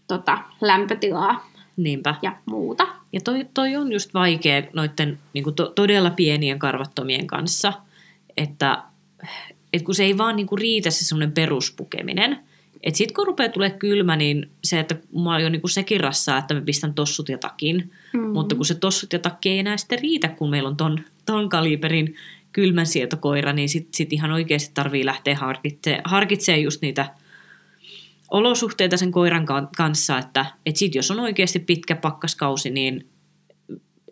S1: tota, lämpötilaa
S2: Niinpä.
S1: ja muuta.
S2: Ja toi, toi on just vaikea noiden niin kuin to, todella pienien karvattomien kanssa, että et kun se ei vaan niinku riitä se semmoinen peruspukeminen. Että sitten kun rupeaa tulee kylmä, niin se, että mua jo niinku sekin rassaa, että mä pistän tossut ja takin. Mm-hmm. Mutta kun se tossut ja takki ei enää sitten riitä, kun meillä on ton, ton kaliberin kylmän sietokoira, niin sitten sit ihan oikeasti tarvii lähteä harkitsemaan harkitsee just niitä olosuhteita sen koiran ka- kanssa, että et sit jos on oikeasti pitkä pakkaskausi, niin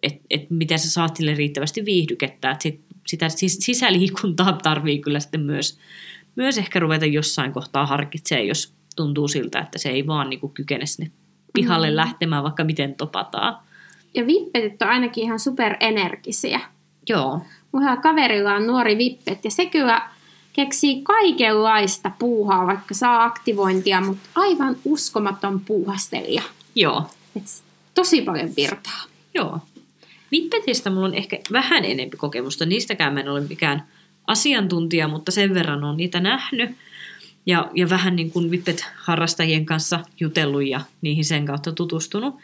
S2: et, et miten sä saat sille riittävästi viihdykettä. Et sit, sitä sis- sisäliikuntaa tarvii kyllä sitten myös, myös ehkä ruveta jossain kohtaa harkitsemaan, jos tuntuu siltä, että se ei vaan niinku kykene sinne pihalle
S1: Mm.
S2: lähtemään, vaikka miten topataan.
S1: Ja vippetit on ainakin ihan superenergisiä.
S2: Joo,
S1: Mun kaverilla on nuori vippet ja se kyllä keksii kaikenlaista puuhaa, vaikka saa aktivointia, mutta aivan uskomaton puuhastelija.
S2: joo,
S1: Et tosi paljon virtaa.
S2: joo. Vippetistä mulla on ehkä vähän enempi kokemusta. Niistäkään mä en ole mikään asiantuntija, mutta sen verran on niitä nähnyt. Ja, ja vähän niin kuin Vippet-harrastajien kanssa jutellut ja niihin sen kautta tutustunut.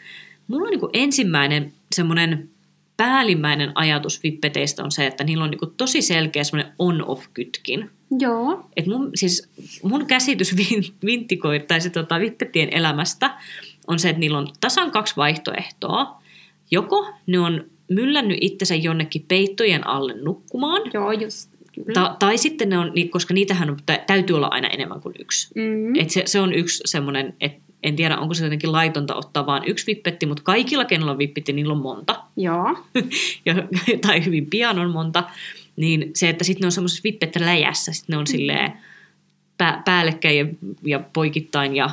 S2: Mulla on niin kuin ensimmäinen semmoinen päällimmäinen ajatus Vippeteistä on se, että niillä on niin kuin tosi selkeä semmoinen on-off-kytkin.
S1: Joo.
S2: Et mun, siis mun käsitys vin- vinttikoir tai se, tota, vippettien elämästä on se, että niillä on tasan kaksi vaihtoehtoa. Joko ne on myllännyt itsensä jonnekin peittojen alle nukkumaan,
S1: Joo, just. Kyllä.
S2: ta- tai sitten ne on, koska niitähän on, tä- täytyy olla aina enemmän kuin yksi.
S1: mm.
S2: Et se, se on yksi semmoinen, että en tiedä onko se jotenkin laitonta ottaa vaan yksi vippetti, mutta kaikilla, kenellä on vippetti, niillä on monta.
S1: Joo.
S2: ja, tai hyvin pian on monta, niin se, että sitten ne on semmoisessa vippetläjässä, sitten ne on silleen pää, päällekkäin ja, ja poikittain ja,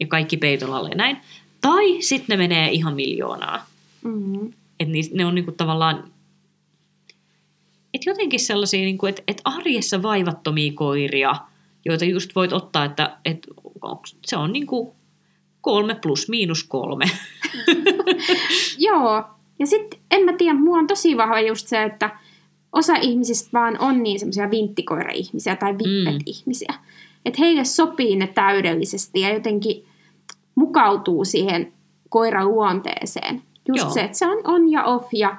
S2: ja kaikki peitolla alle ja näin. Tai sitten ne menee ihan miljoonaa.
S1: Mm.
S2: Että ne on niinku tavallaan, että jotenkin sellaisia, niinku, että et arjessa vaivattomia koiria, joita just voit ottaa, että et, se on niinku kolme plus miinus kolme.
S1: Joo. Ja sitten en mä tiedä, mulla on tosi vahva just se, että osa ihmisistä vaan on niin semmoisia vinttikoira-ihmisiä tai vippet-ihmisiä. Että heille sopii ne täydellisesti ja jotenkin mukautuu siihen koiran luonteeseen. Just
S2: Joo.
S1: se, että se on on ja off ja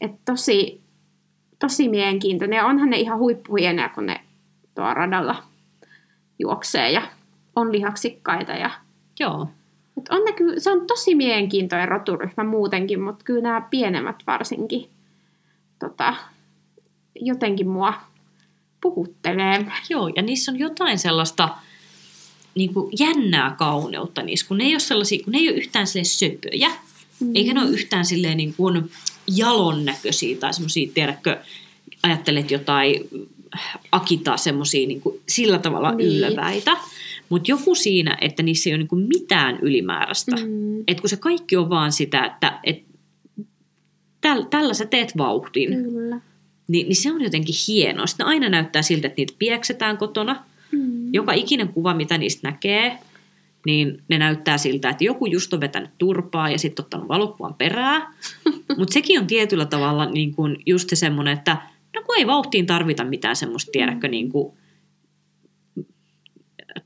S1: että tosi, tosi mielenkiintoinen. Ja onhan ne ihan huippuhienoja, kun ne tuo radalla juoksee ja on lihaksikkaita ja
S2: Joo.
S1: et on ne se on tosi mielenkiintoinen roturyhmä muutenkin, mutta kyllä nämä pienemmät varsinkin tota, jotenkin mua puhuttelee.
S2: Joo, ja niissä on jotain sellaista niin kuin jännää kauneutta niissä, kun ne ei ole sellaisia, kun ne ei ole yhtään sille söpöjä, mm. eikä ne ole yhtään silleen niin kuin jalon näköisiä tai semmoisia, tiedätkö, ajattelet jotain akitaa semmoisia niin kuin sillä tavalla
S1: Niin.
S2: ylväitä. Mutta joku siinä, että niissä ei ole niin kuin mitään ylimääräistä. Mm. Että kun se kaikki on vaan sitä, että et, täl, tällä sä teet vauhtin,
S1: kyllä.
S2: niin, niin se on jotenkin hienoa. Sitten aina näyttää siltä, että niitä pieksetään kotona.
S1: Mm.
S2: Joka ikinen kuva, mitä niistä näkee, niin ne näyttää siltä, että joku just on vetänyt turpaa ja sitten ottanut valokuvan perää. Mutta sekin on tietyllä tavalla niin kun just se semmoinen, että no kun ei vauhtiin tarvita mitään semmoista, tiedätkö, niin kuin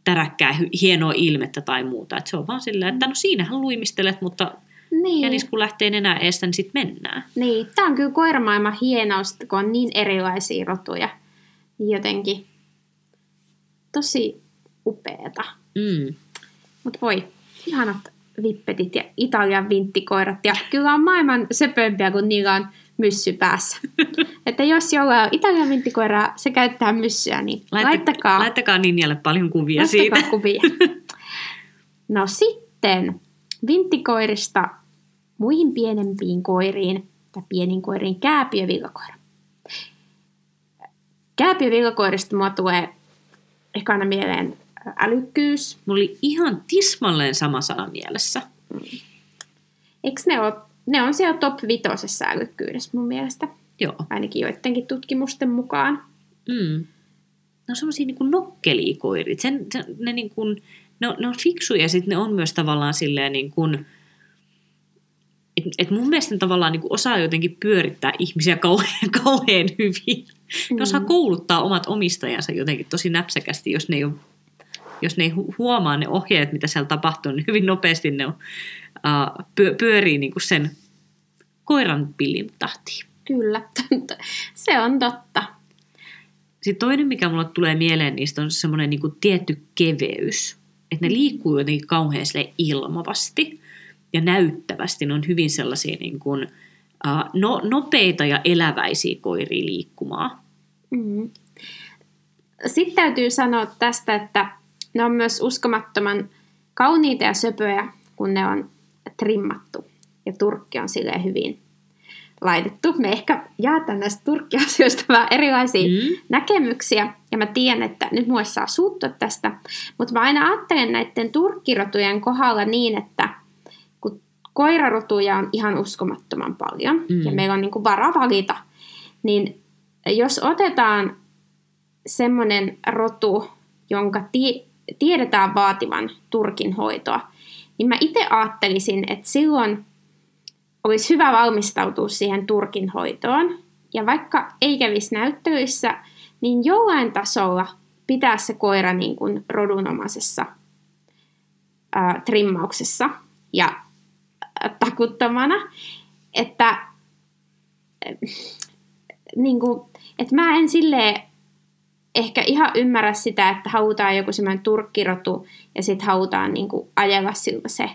S2: täräkkää hienoa ilmettä tai muuta. Et se on vaan silleen, että no siinähän luimistelet, mutta
S1: Niin.
S2: jänis kun lähtee nenää eestä, niin sitten mennään.
S1: niin. Tämä on kyllä koiramaailman hienous, kun on niin erilaisia rotuja. Niin jotenkin tosi upeeta.
S2: Mm.
S1: Mutta voi, ihanat vippetit ja Italian vinttikoirat. Ja kyllä on maailman söpömpiä, kun niillä on myssy päässä. että jos jollain on Italian vinttikoira, se käyttää myssyä, niin laittakaa,
S2: laittakaa Ninjalle paljon kuvia
S1: laittakaa
S2: siitä.
S1: kuvia. No sitten vinttikoirista muihin pienempiin koiriin, tai pieniin koiriin, kääpiövillakoira. Kääpiövillakoirista mua tulee ekana mieleen älykkyys,
S2: Mulla oli ihan tismalleen sama sana mielessä.
S1: Eikö ne ole, ne on siellä top vitosessa älykkyydessä mun mielestä,
S2: Joo.
S1: ainakin joidenkin tutkimusten mukaan.
S2: Mm. Ne on semmoisia niin nokkelia koirit. Sen, sen, ne, niin kuin, ne, on, ne on fiksuja ja sitten ne on myös tavallaan silleen niin kuin, et, et mun mielestä ne tavallaan niin kuin osaa jotenkin pyörittää ihmisiä kauhean, kauhean hyvin. Ne osaa
S1: Mm.
S2: kouluttaa omat omistajansa jotenkin tosi näpsäkästi, jos ne ei, ole, jos ne ei hu- huomaa ne ohjeet, mitä siellä tapahtuu, niin hyvin nopeasti ne on, uh, pyö, pyörii niin kuin sen koiran pillin tahtiin.
S1: Kyllä, se on totta.
S2: Sitten toinen, mikä mulle tulee mieleen niistä, on semmoinen niin tietty keveys. Että ne liikkuu jotenkin kauhean ilmavasti ja näyttävästi. Ne on hyvin sellaisia niin kuin, uh, no, nopeita ja eläväisiä koiria liikkumaan.
S1: Mm. Sitten täytyy sanoa tästä, että ne on myös uskomattoman kauniita ja söpöjä, kun ne on trimmattu. Ja turkki on silleen hyvin laitettu. Me ehkä jaetaan näistä turkkiasioista vähän erilaisia mm. näkemyksiä. Ja mä tiedän, että nyt mua saa suuttua tästä. Mutta mä aina ajattelen näiden turkkirotujen kohdalla niin, että kun koirarotuja on ihan uskomattoman paljon. Mm. Ja meillä on niin kuin vara valita. Niin jos otetaan semmoinen rotu, jonka ti- tiedetään vaativan turkin hoitoa, niin mä itse ajattelisin, että silloin olisi hyvä valmistautua siihen turkin hoitoon. Ja vaikka ei kävisi näyttelyissä, niin jollain tasolla pitää se koira niin kuin rodunomaisessa ää, trimmauksessa ja takuttomana, että, äh, niin kuin, että mä en silleen ehkä ihan ymmärrä sitä, että halutaan joku semmoinen turkkirotu ja sitten halutaan niin kuin ajella siltä se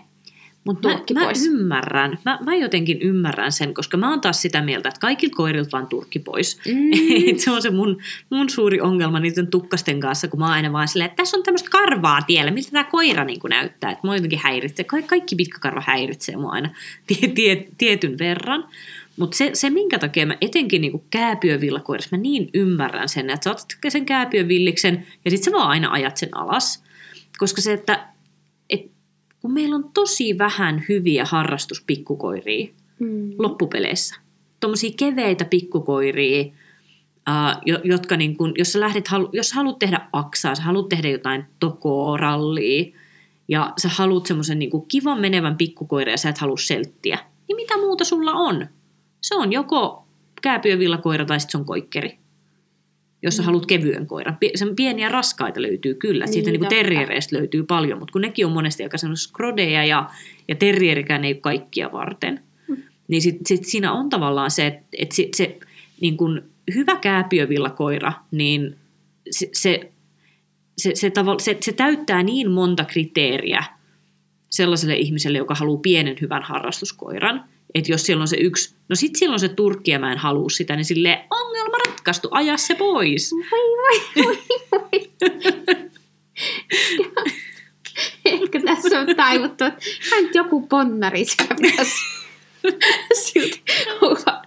S2: mutta mä, mä ymmärrän, mä, mä jotenkin ymmärrän sen, koska mä oon taas sitä mieltä, että kaikilta koirilta vaan turkki pois. Mm. se on se mun, mun suuri ongelma niiden tukkasten kanssa, kun mä oon aina vaan silleen, että tässä on tämmöistä karvaa tiellä, miltä tämä koira niin näyttää. Että mua jotenkin häiritsee, Ka- kaikki pitkäkarva häiritsee mua aina tie, tie, tietyn verran. Mutta se, se, minkä takia mä etenkin niinku kääpiövillakoirassa, mä niin ymmärrän sen, että sä otat sen kääpiövilliksen ja sit sä vaan aina ajat sen alas. Koska se, että kun meillä on tosi vähän hyviä harrastuspikkukoiria mm. loppupeleissä. Tuommoisia keveitä pikkukoiria, uh, jotka niin kun, jos sä lähdet, jos sä haluat tehdä aksaa, sä haluat tehdä jotain tokorallia, ja sä haluat semmoisen niin kivan menevän pikkukoiran ja sä et halua selttiä, niin mitä muuta sulla on? Se on joko kääpiövillakoira tai sitten se on koikkeri jos mm. haluat kevyen koiran. Sen pieniä raskaita löytyy kyllä. Siitä niin, niin terriereistä löytyy paljon, mutta kun nekin on monesti aika semmoisia skrodeja ja, ja terrierikään ei ole kaikkia varten. Mm. Niin sit, sit siinä on tavallaan se, että et se, se niin kun hyvä kääpiövillakoira, niin se, se, se, se, se, se täyttää niin monta kriteeriä sellaiselle ihmiselle, joka haluaa pienen hyvän harrastuskoiran – että jos siellä on se yksi, no sit silloin se turkki ja mä en halua sitä, niin silleen ongelma ratkaistu, aja se pois.
S1: Voi voi voi voi. Ehkä tässä on taivuttu, että hän joku ponnariska pitäisi silti olla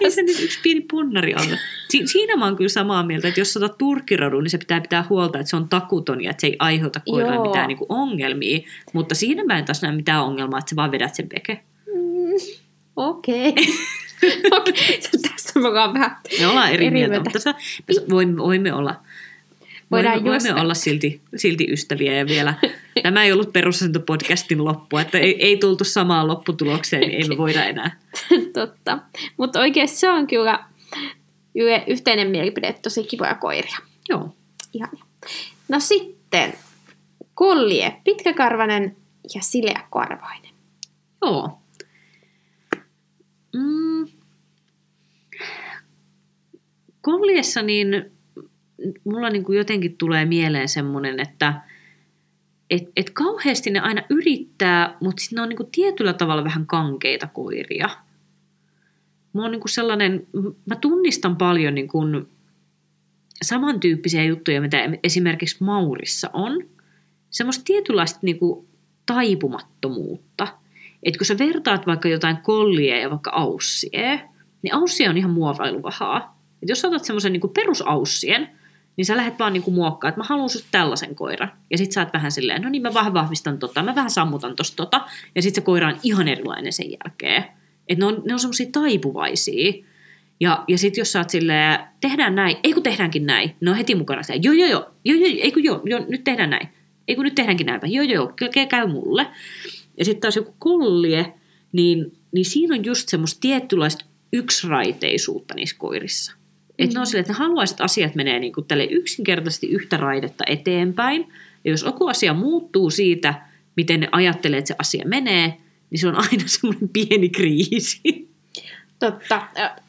S2: Ei se nyt yksi pieni ponnari on. Si- siinä mä oon kyllä samaa mieltä, että jos sä otat turkkirodun, niin se pitää pitää huolta, että se on takuton ja että se ei aiheuta koiralle mitään niin kuin ongelmia. Mutta siinä mä en taas näe mitään ongelmaa, että sä vaan vedät sen peke.
S1: Mm. Okei. Okay. Tässä me ollaan vähän
S2: Me ollaan eri, eri mieltä, mutta se, voimme, voimme olla Voidaan voimme, voimme olla silti, silti ystäviä ja vielä. Tämä ei ollut podcastin loppu, että ei, ei tultu samaan lopputulokseen, niin ei me voida enää.
S1: Totta. Mutta oikeasti se on kyllä yhteinen mielipide, tosi kivoja koiria.
S2: Joo.
S1: Ihan. No sitten kollie, pitkäkarvainen ja sileäkarvainen.
S2: Joo. Mm. Niin mulla niin kuin jotenkin tulee mieleen semmoinen, että et, et kauheasti ne aina yrittää, mutta sitten ne on niin kuin tietyllä tavalla vähän kankeita koiria. Mä, on niin kuin sellainen, mä tunnistan paljon niin kuin samantyyppisiä juttuja, mitä esimerkiksi Maurissa on. Semmoista tietynlaista niin kuin taipumattomuutta – että kun sä vertaat vaikka jotain kollia ja vaikka aussie, niin aussie on ihan muovailuvahaa. Et jos sä otat semmoisen niin perusaussien, niin sä lähdet vaan niin kuin muokkaa, että mä haluan susta tällaisen koiran. Ja sit sä oot vähän silleen, no niin mä vähän vahvistan tota, mä vähän sammutan tosta tota. Ja sit se koira on ihan erilainen sen jälkeen. Että ne on, ne on semmoisia taipuvaisia. Ja, ja sitten jos sä oot silleen, tehdään näin, ei kun tehdäänkin näin, ne on heti mukana silleen, joo joo joo, joo, joo ei kun joo, joo, nyt tehdään näin. Ei kun nyt tehdäänkin näin, joo joo, joo, käy mulle. Ja sitten taas joku kollie, niin, niin siinä on just semmoista tiettylaista yksiraiteisuutta niissä koirissa. Mm. Että ne on sille, että ne haluaisit, asiat menee niin kuin tälle yksinkertaisesti yhtä raidetta eteenpäin. Ja jos joku asia muuttuu siitä, miten ne ajattelee, että se asia menee, niin se on aina semmoinen pieni kriisi.
S1: Totta.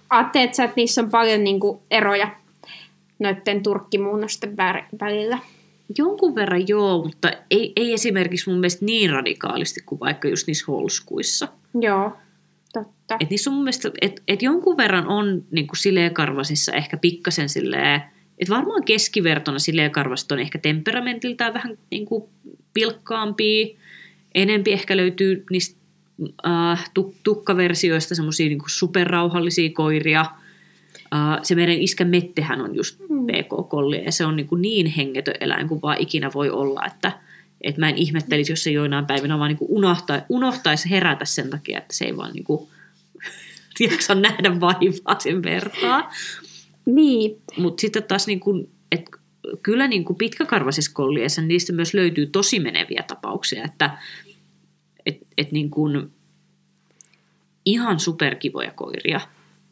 S1: Ajattelet sä, että niissä on paljon niin kuin eroja noiden turkkimuunnosten välillä?
S2: Jonkun verran joo, mutta ei, ei esimerkiksi mun mielestä niin radikaalisti kuin vaikka just niissä holskuissa.
S1: Joo, totta.
S2: Et niissä on mun mielestä, et, et jonkun verran on niin kuin sileekarvasissa ehkä pikkasen silleen Et varmaan keskivertona silleen karvasta on ehkä temperamentiltään vähän niin kuin pilkkaampia. Enempi ehkä löytyy niistä äh, tukkaversioista semmoisia niin superrauhallisia koiria. Äh, se meidän iskä Mettehän on just mm. PK-kollia ja se on niin, kuin niin hengetön eläin kuin vaan ikinä voi olla, että et mä en ihmettelisi, jos se joinain päivinä vaan niin kuin unohtaa, unohtaisi herätä sen takia, että se ei vaan niin kuin, jaksa nähdä vaivaa sen vertaa.
S1: Niin.
S2: Mutta sitten taas niin kuin, että kyllä niin kuin pitkäkarvaisissa kolliessa niistä myös löytyy tosi meneviä tapauksia, että et, et niin kuin ihan superkivoja koiria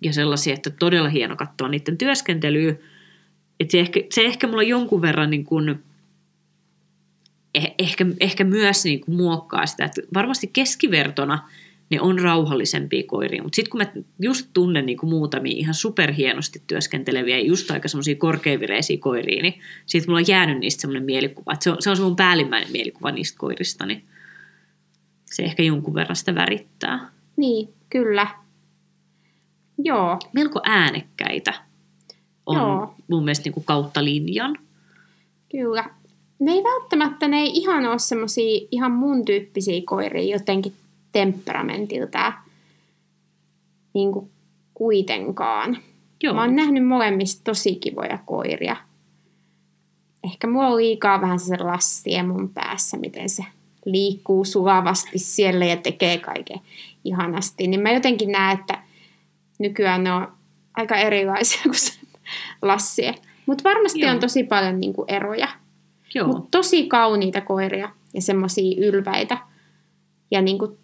S2: ja sellaisia, että todella hieno katsoa niiden työskentelyä. Et se, ehkä, se ehkä mulla jonkun verran niin kuin, eh, ehkä, ehkä myös niin kuin muokkaa sitä, että varmasti keskivertona – ne on rauhallisempia koiria. Mutta sitten kun mä just tunnen niin kuin muutamia ihan superhienosti työskenteleviä ja just aika semmoisia korkeavireisiä koiria, niin siitä mulla on jäänyt niistä semmoinen mielikuva. Että se on, se on se mun päällimmäinen mielikuva niistä koirista, niin se ehkä jonkun verran sitä värittää.
S1: Niin, kyllä. Joo.
S2: Melko äänekkäitä on Joo. mun mielestä niin kuin kautta linjan.
S1: Kyllä. Ne ei välttämättä, ne ei ihan ole semmoisia ihan mun tyyppisiä koiria jotenkin temperamentilta niin kuin kuitenkaan. Joo. Mä oon nähnyt molemmista tosi kivoja koiria. Ehkä mulla on liikaa vähän se lassia mun päässä, miten se liikkuu sulavasti siellä ja tekee kaiken ihanasti. Niin mä jotenkin näen, että nykyään ne on aika erilaisia kuin se lassie. Mutta varmasti Joo. on tosi paljon niinku eroja. Mutta tosi kauniita koiria ja semmoisia ylväitä. Ja niinku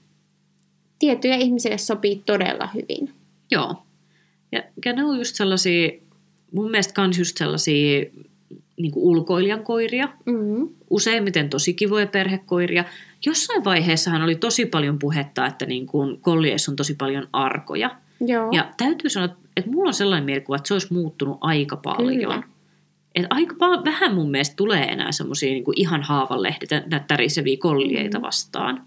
S1: tiettyjä ihmisiä sopii todella hyvin.
S2: Joo. Ja, ja ne on just sellaisia, mun mielestä kans just sellaisia niin kuin ulkoilijan koiria. Mm-hmm. Useimmiten tosi kivoja perhekoiria. Jossain vaiheessahan oli tosi paljon puhetta, että niin kuin kollies on tosi paljon arkoja.
S1: Joo.
S2: Ja täytyy sanoa, että mulla on sellainen mielikuva, että se olisi muuttunut aika paljon. Kyllä. Et aika paljon, vähän mun mielestä tulee enää semmoisia niin ihan haavanlehdet täriseviä kollieita mm-hmm. vastaan.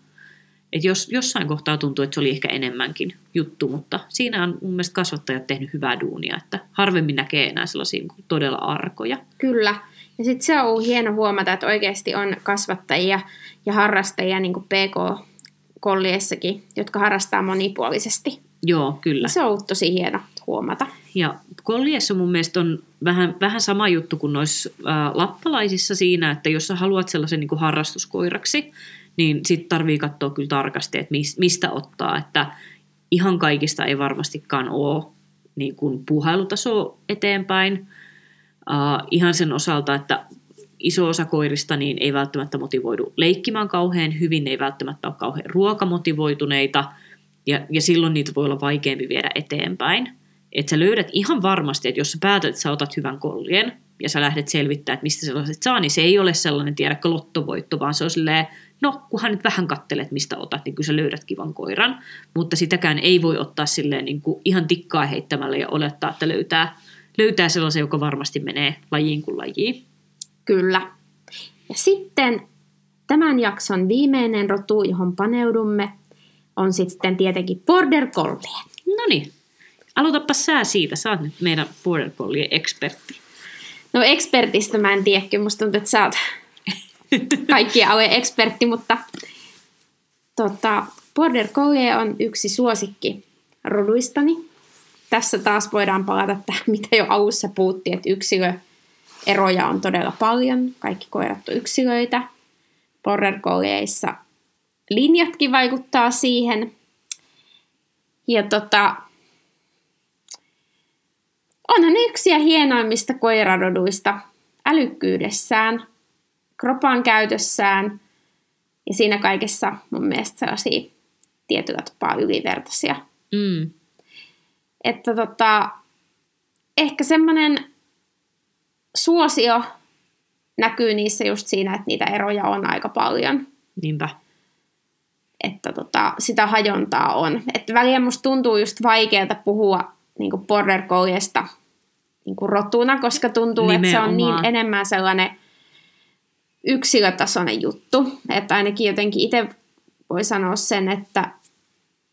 S2: Et jos, jossain kohtaa tuntuu, että se oli ehkä enemmänkin juttu, mutta siinä on mun mielestä kasvattajat tehnyt hyvää duunia, että harvemmin näkee enää sellaisia niin todella arkoja.
S1: Kyllä. Ja sitten se on ollut hieno huomata, että oikeasti on kasvattajia ja harrastajia niin kuin PK-kolliessakin, jotka harrastaa monipuolisesti.
S2: Joo, kyllä.
S1: Se on ollut tosi hieno huomata.
S2: Ja kolliessa mun mielestä on vähän, vähän sama juttu kuin noissa äh, lappalaisissa siinä, että jos sä haluat sellaisen niin kuin harrastuskoiraksi, niin sitten tarvii katsoa kyllä tarkasti, että mistä ottaa, että ihan kaikista ei varmastikaan ole niin kuin puhailutaso eteenpäin. Uh, ihan sen osalta, että iso osa koirista niin ei välttämättä motivoidu leikkimään kauhean hyvin, ei välttämättä ole kauhean ruokamotivoituneita, ja, ja silloin niitä voi olla vaikeampi viedä eteenpäin. Että sä löydät ihan varmasti, että jos sä päätät, että sä otat hyvän kollien, ja sä lähdet selvittämään, että mistä sellaiset saa, niin se ei ole sellainen, tiedäkö, lottovoitto, vaan se on silleen, no kunhan nyt vähän kattelet, mistä otat, niin kyllä sä löydät kivan koiran. Mutta sitäkään ei voi ottaa silleen niin kuin ihan tikkaa heittämällä ja olettaa, että löytää, löytää sellaisen, joka varmasti menee lajiin kuin lajiin.
S1: Kyllä. Ja sitten tämän jakson viimeinen rotu, johon paneudumme, on sitten tietenkin Border Collie.
S2: No niin, aloitapa sä siitä, sä oot nyt meidän Border Collie ekspertti.
S1: No ekspertistä mä en tiedä, musta tuntuu, että sä oot kaikki alueen ekspertti, mutta tota, Border Collie on yksi suosikki roduistani. Tässä taas voidaan palata tähän, mitä jo alussa puhuttiin, että yksilöeroja on todella paljon. Kaikki koirat on yksilöitä. Border Collieissa linjatkin vaikuttaa siihen. Ja tota, onhan yksi ja hienoimmista koiraroduista älykkyydessään – kropan käytössään ja siinä kaikessa mun mielestä sellaisia tietyllä tapaa ylivertaisia.
S2: Mm.
S1: Että tota, ehkä semmoinen suosio näkyy niissä just siinä, että niitä eroja on aika paljon.
S2: Niinpä.
S1: Että tota, sitä hajontaa on. Että väliä musta tuntuu just vaikealta puhua niin border colliesta niin rotuna, koska tuntuu, Nimenomaan. että se on niin enemmän sellainen yksilötasoinen juttu. Että ainakin jotenkin itse voi sanoa sen, että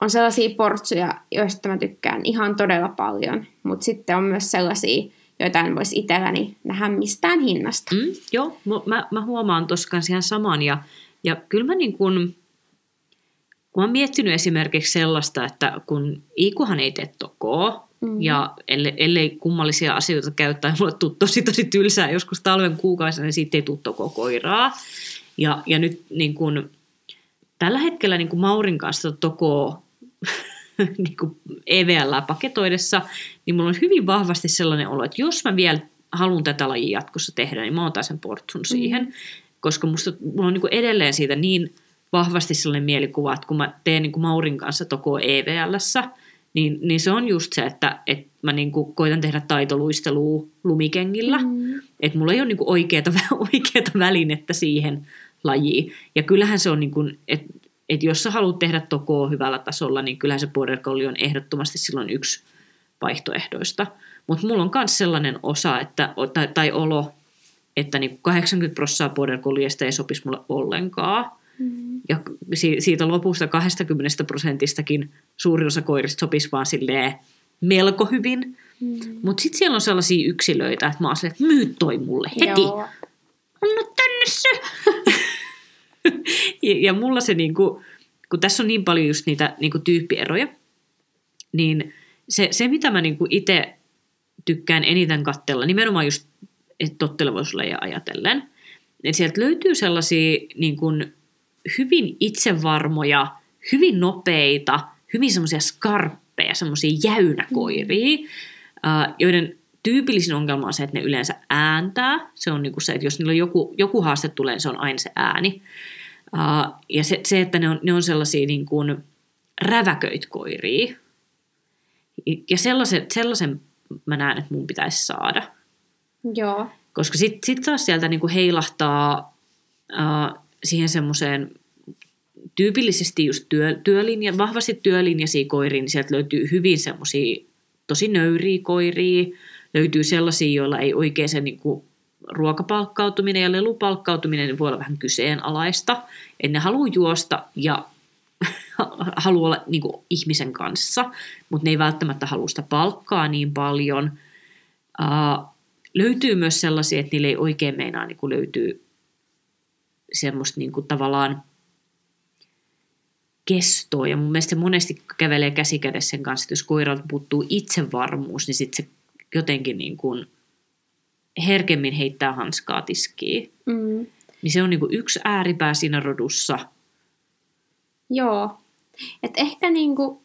S1: on sellaisia portsuja, joista mä tykkään ihan todella paljon, mutta sitten on myös sellaisia, joita en voisi itselläni nähdä mistään hinnasta.
S2: Mm, joo, mä, mä huomaan tuossa ihan saman. Ja, ja kyllä mä niin kun mä oon miettinyt esimerkiksi sellaista, että kun Iikuhan ei tee tokoa, mm. ja ellei, ellei kummallisia asioita käyttää, mulle tuu tosi tosi tylsää joskus talven kuukausina, niin siitä ei tule tokoa koiraa. Ja, ja nyt niin kun, tällä hetkellä niin kun Maurin kanssa tokoa niin EVL paketoidessa, niin mulla on hyvin vahvasti sellainen olo, että jos mä vielä haluan tätä lajia jatkossa tehdä, niin mä otan sen portsun siihen. Mm. Koska musta, mulla on niin edelleen siitä niin vahvasti sellainen mielikuva, että kun mä teen niin kuin Maurin kanssa toko EVLssä, niin, niin se on just se, että, että mä niin kuin koitan tehdä taitoluistelua lumikengillä. Mm. Että mulla ei ole niin kuin oikeata, oikeata välinettä siihen lajiin. Ja kyllähän se on, niin kuin, että että jos sä haluat tehdä tokoa hyvällä tasolla, niin kyllähän se border collie on ehdottomasti silloin yksi vaihtoehdoista. Mutta mulla on myös sellainen osa että, tai, tai olo, että niin 80 prosenttia border ei sopisi mulle ollenkaan. Mm. Ja siitä lopusta 20 prosentistakin suurin osa koirista sopisi vaan silleen melko hyvin. Mm. Mutta sitten siellä on sellaisia yksilöitä, että mä oon silleen, että myy toi mulle heti. Joo. Anna tänne se. ja, ja mulla se, niin kuin, kun tässä on niin paljon just niitä niin kuin tyyppieroja, niin se, se mitä mä niin itse tykkään eniten katsella, nimenomaan just tottelevuuslajeja ajatellen, että sieltä löytyy sellaisia niin kuin, hyvin itsevarmoja, hyvin nopeita, hyvin semmoisia skarppeja, semmoisia jäynäkoiria, mm. joiden tyypillisin ongelma on se, että ne yleensä ääntää. Se on niin kuin se, että jos niillä on joku, joku haaste tulee, niin se on aina se ääni. Uh, ja se, se, että ne on, ne on sellaisia niin kuin räväköit koiria. Ja sellaisen, sellaisen mä näen, että mun pitäisi saada.
S1: Joo.
S2: Koska sitten sit taas sieltä niin kuin heilahtaa uh, siihen semmoiseen tyypillisesti just työ, työlinja, vahvasti työlinjaisia koiria, niin sieltä löytyy hyvin semmoisia tosi nöyriä koiria, löytyy sellaisia, joilla ei oikein se niin kuin ruokapalkkautuminen ja lelupalkkautuminen niin voi olla vähän kyseenalaista. Että ne haluaa juosta ja haluaa olla niin kuin, ihmisen kanssa, mutta ne ei välttämättä halua sitä palkkaa niin paljon. Uh, löytyy myös sellaisia, että niille ei oikein meinaa niin kuin löytyy semmoista niin kuin, tavallaan kestoa. Ja mun mielestä se monesti kävelee käsikädessä sen kanssa, että jos koiralta puuttuu itsevarmuus, niin sitten se jotenkin niin kuin herkemmin heittää hanskaa tiskiin. Mm. Niin se on niin kuin yksi ääripää siinä rodussa.
S1: Joo. Et ehkä niin kuin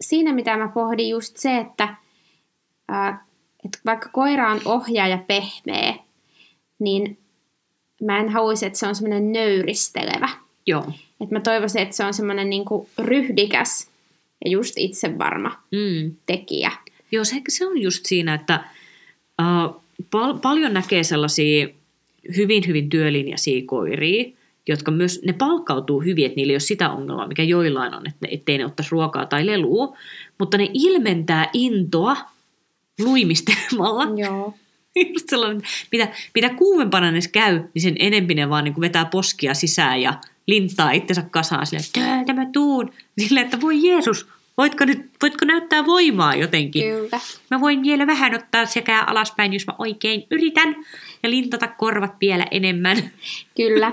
S1: siinä, mitä mä pohdin, just se, että ää, et vaikka koira on ohjaa ja pehmeä, niin mä en haluaisi, että se on semmoinen nöyristelevä.
S2: Joo.
S1: Et mä toivoisin, että se on semmoinen niin ryhdikäs ja just itsevarma mm. tekijä.
S2: Joo, se, se on just siinä, että uh, pal- paljon näkee sellaisia hyvin, hyvin työlinjaisia koiria, jotka myös, ne palkkautuu hyvin, että niillä ei ole sitä ongelmaa, mikä joillain on, että ettei ne ottaisi ruokaa tai lelua, mutta ne ilmentää intoa luimistelemalla.
S1: Joo.
S2: Just sellainen, mitä, mitä kuumempana ne käy, niin sen enempi ne vaan niin kuin vetää poskia sisään ja linttaa itsensä kasaan silleen, että mä tuun. Silleen, että voi Jeesus, Voitko, nyt, voitko näyttää voimaa jotenkin?
S1: Kyllä.
S2: Mä voin vielä vähän ottaa sekä alaspäin, jos mä oikein yritän. Ja lintata korvat vielä enemmän.
S1: Kyllä.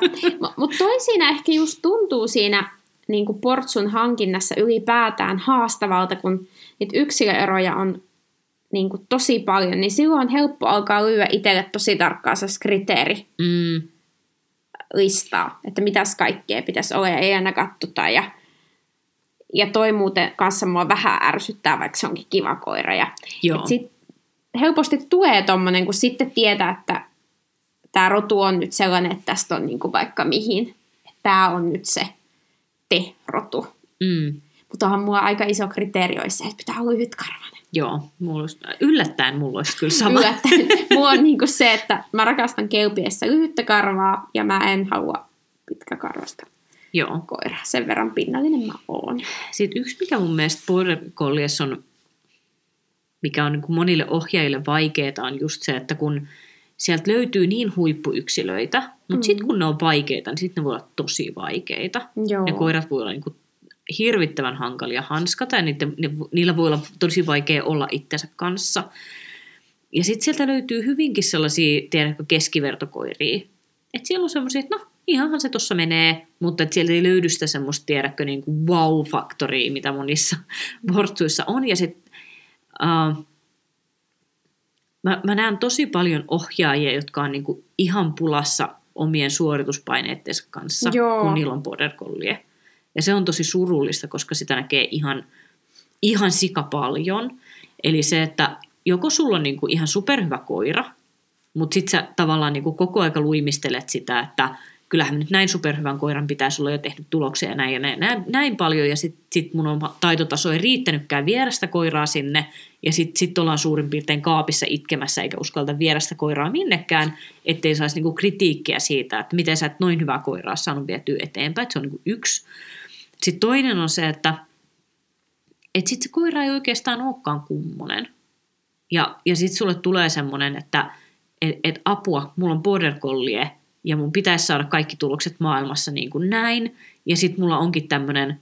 S1: Mutta toi siinä ehkä just tuntuu siinä niin kuin portsun hankinnassa ylipäätään haastavalta, kun niitä yksilöeroja on niin kuin tosi paljon, niin silloin on helppo alkaa lyödä itselle tosi tarkkaa se kriteeri. Mm. listaa, että mitäs kaikkea pitäisi olla ja ei aina kattuta ja ja toi muuten kanssa mua vähän ärsyttää, vaikka se onkin kiva koira. Ja
S2: Joo.
S1: sit helposti tulee tommonen, kun sitten tietää, että tämä rotu on nyt sellainen, että tästä on niinku vaikka mihin. Tämä on nyt se te-rotu.
S2: Mm.
S1: Mutta onhan mulla aika iso kriteeri olisi se, että pitää olla lyhytkarvainen.
S2: Joo, mulla olisi, yllättäen mulla olisi kyllä sama.
S1: Yllättäen. mulla on niinku se, että mä rakastan kelpiessä lyhyttä karvaa ja mä en halua pitkäkarvasta.
S2: Joo.
S1: koira. Sen verran pinnallinen mä oon.
S2: Sitten yksi, mikä mun mielestä Border Collies on, mikä on niin monille ohjaajille vaikeaa, on just se, että kun sieltä löytyy niin huippuyksilöitä, mutta mm. sitten kun ne on vaikeita, niin sitten ne voi olla tosi vaikeita.
S1: Joo.
S2: Ne koirat voi olla niin hirvittävän hankalia hanskata ja niiden, ne, niillä voi olla tosi vaikea olla itsensä kanssa. ja sitten sieltä löytyy hyvinkin sellaisia, tiedätkö, keskivertokoiria. Että siellä on semmoisia, että no, ihanhan se tuossa menee, mutta että sieltä ei löydy sitä semmoista, tiedätkö, niin kuin wow-faktoria, mitä monissa portsuissa on. Ja sitten uh, mä, mä näen tosi paljon ohjaajia, jotka on niin kuin ihan pulassa omien suorituspaineiden kanssa, Joo. kun niillä on border collie. Ja se on tosi surullista, koska sitä näkee ihan, ihan sika paljon. Eli se, että joko sulla on niinku ihan superhyvä koira, mutta sitten sä tavallaan niinku koko aika luimistelet sitä, että kyllähän nyt näin superhyvän koiran pitäisi olla jo tehnyt tuloksia näin, ja näin, näin, näin paljon, ja sitten sit mun on taitotaso ei riittänytkään viedä sitä koiraa sinne, ja sitten sit ollaan suurin piirtein kaapissa itkemässä, eikä uskalta viedä sitä koiraa minnekään, ettei saisi niinku kritiikkiä siitä, että miten sä et noin hyvää koiraa saanut vietyä eteenpäin, että se on niinku yksi. Sitten toinen on se, että et sitten se koira ei oikeastaan olekaan kummonen. Ja, ja sitten sulle tulee semmoinen, että et, et apua, mulla on border collie, ja mun pitäisi saada kaikki tulokset maailmassa niin kuin näin. Ja sitten mulla onkin tämmöinen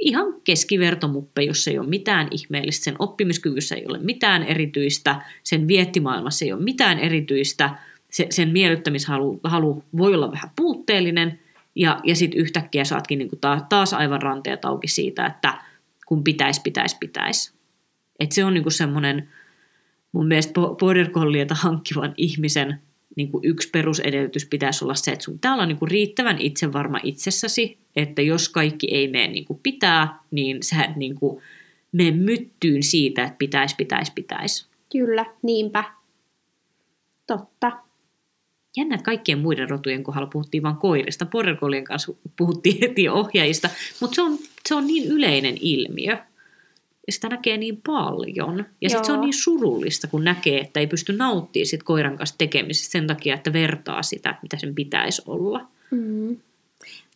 S2: ihan keskivertomuppe, jossa ei ole mitään ihmeellistä. Sen oppimiskyvyssä ei ole mitään erityistä, sen viettimaailmassa ei ole mitään erityistä, se, sen miellyttämishalu halu voi olla vähän puutteellinen, ja, ja sitten yhtäkkiä saatkin niin kuin taas, aivan ranteet auki siitä, että kun pitäisi, pitäisi, pitäisi. Et se on niin kuin semmoinen mun mielestä border collieta hankkivan ihmisen niin kuin yksi perusedellytys pitäisi olla se, että sun pitää olla niin kuin riittävän itsevarma itsessäsi, että jos kaikki ei mene niin kuin pitää, niin sä et niin kuin mene myttyyn siitä, että pitäisi, pitäisi, pitäisi.
S1: Kyllä, niinpä. Totta.
S2: Jännä, että kaikkien muiden rotujen kohdalla puhuttiin vain koirista. Border kanssa puhuttiin heti ohjaajista, mutta se on, se on niin yleinen ilmiö ja sitä näkee niin paljon. Ja sitten se on niin surullista, kun näkee, että ei pysty nauttimaan sit koiran kanssa tekemisestä sen takia, että vertaa sitä, mitä sen pitäisi olla.
S1: Mm.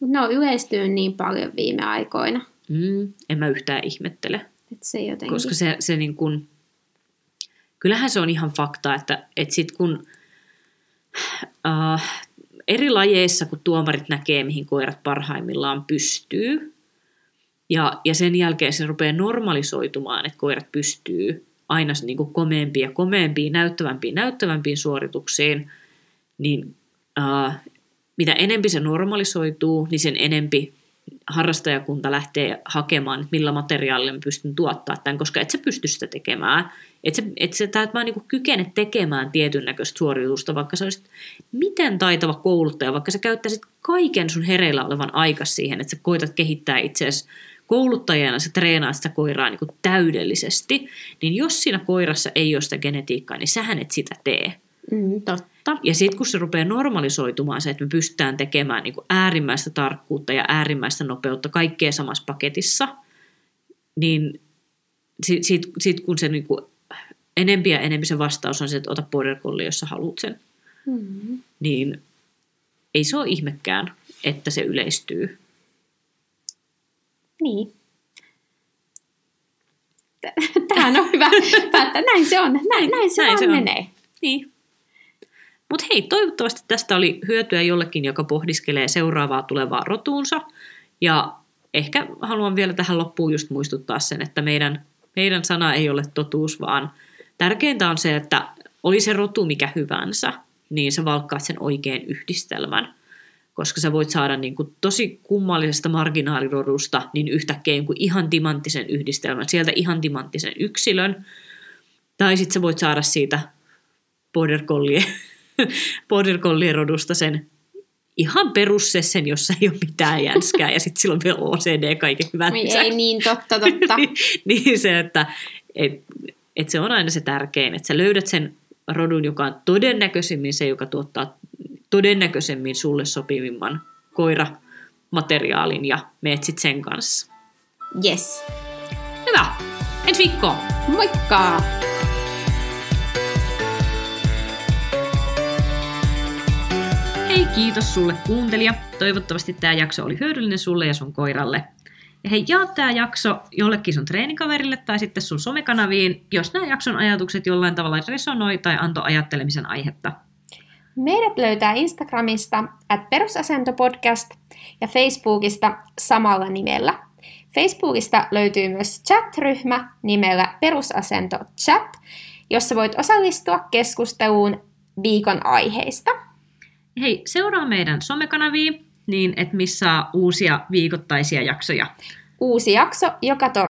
S1: Ne on yleistynyt niin paljon viime aikoina.
S2: Mm, en mä yhtään ihmettele.
S1: Et se jotenkin...
S2: Koska se, se niin kun, kyllähän se on ihan fakta, että, että sit kun uh, eri lajeissa, kun tuomarit näkee, mihin koirat parhaimmillaan pystyy, ja, ja sen jälkeen se rupeaa normalisoitumaan, että koirat pystyy aina niin kuin komeampiin ja komeampiin, näyttävämpiin, näyttävämpiin suorituksiin, niin äh, mitä enempi se normalisoituu, niin sen enempi harrastajakunta lähtee hakemaan, että millä materiaalilla mä pystyn tuottaa tämän, koska et sä pysty sitä tekemään. Et sä, et sä et vaan niin kykene tekemään tietyn näköistä suoritusta, vaikka sä olisit miten taitava kouluttaja, vaikka sä käyttäisit kaiken sun hereillä olevan aika siihen, että sä koitat kehittää itseäsi kouluttajana sä treenaat sitä koiraa niin täydellisesti, niin jos siinä koirassa ei ole sitä genetiikkaa, niin sähän et sitä tee.
S1: Mm, totta.
S2: Ja sitten kun se rupeaa normalisoitumaan se, että me pystytään tekemään niin kuin äärimmäistä tarkkuutta ja äärimmäistä nopeutta kaikkea samassa paketissa, niin sitten sit, sit kun se niin kuin enempi ja enempi se vastaus on se, että ota border collie, jos sä haluat sen, mm. niin ei se ole ihmekään, että se yleistyy.
S1: Niin. Tähän on hyvä päättää. Näin se on. Näin, näin se, näin se menee. On.
S2: Niin. Mutta hei, toivottavasti tästä oli hyötyä jollekin, joka pohdiskelee seuraavaa tulevaa rotuunsa. Ja ehkä haluan vielä tähän loppuun just muistuttaa sen, että meidän, meidän sana ei ole totuus, vaan tärkeintä on se, että oli se rotu mikä hyvänsä, niin sä valkkaat sen oikein yhdistelmän koska sä voit saada niin kuin tosi kummallisesta marginaalirodusta niin yhtäkkiä kuin ihan timanttisen yhdistelmän, sieltä ihan timanttisen yksilön, tai sitten sä voit saada siitä border collie, border rodusta sen ihan perussessen, jossa ei ole mitään jänskää, ja sitten silloin vielä OCD kaiken hyvät
S1: Ei niin, totta, totta.
S2: niin se, että et, et se on aina se tärkein, että sä löydät sen rodun, joka on todennäköisimmin se, joka tuottaa todennäköisemmin sulle sopivimman koiramateriaalin ja meet sit sen kanssa.
S1: Yes.
S2: Hyvä. Ensi viikkoon.
S1: Moikka!
S2: Hei, kiitos sulle kuuntelija. Toivottavasti tämä jakso oli hyödyllinen sulle ja sun koiralle. Ja hei, jaa tämä jakso jollekin sun treenikaverille tai sitten sun somekanaviin, jos nämä jakson ajatukset jollain tavalla resonoi tai antoi ajattelemisen aihetta.
S1: Meidät löytää Instagramista at perusasentopodcast ja Facebookista samalla nimellä. Facebookista löytyy myös chat-ryhmä nimellä Perusasento Chat, jossa voit osallistua keskusteluun viikon aiheista.
S2: Hei, seuraa meidän somekanavia niin, että missä uusia viikoittaisia jaksoja.
S1: Uusi jakso joka tor-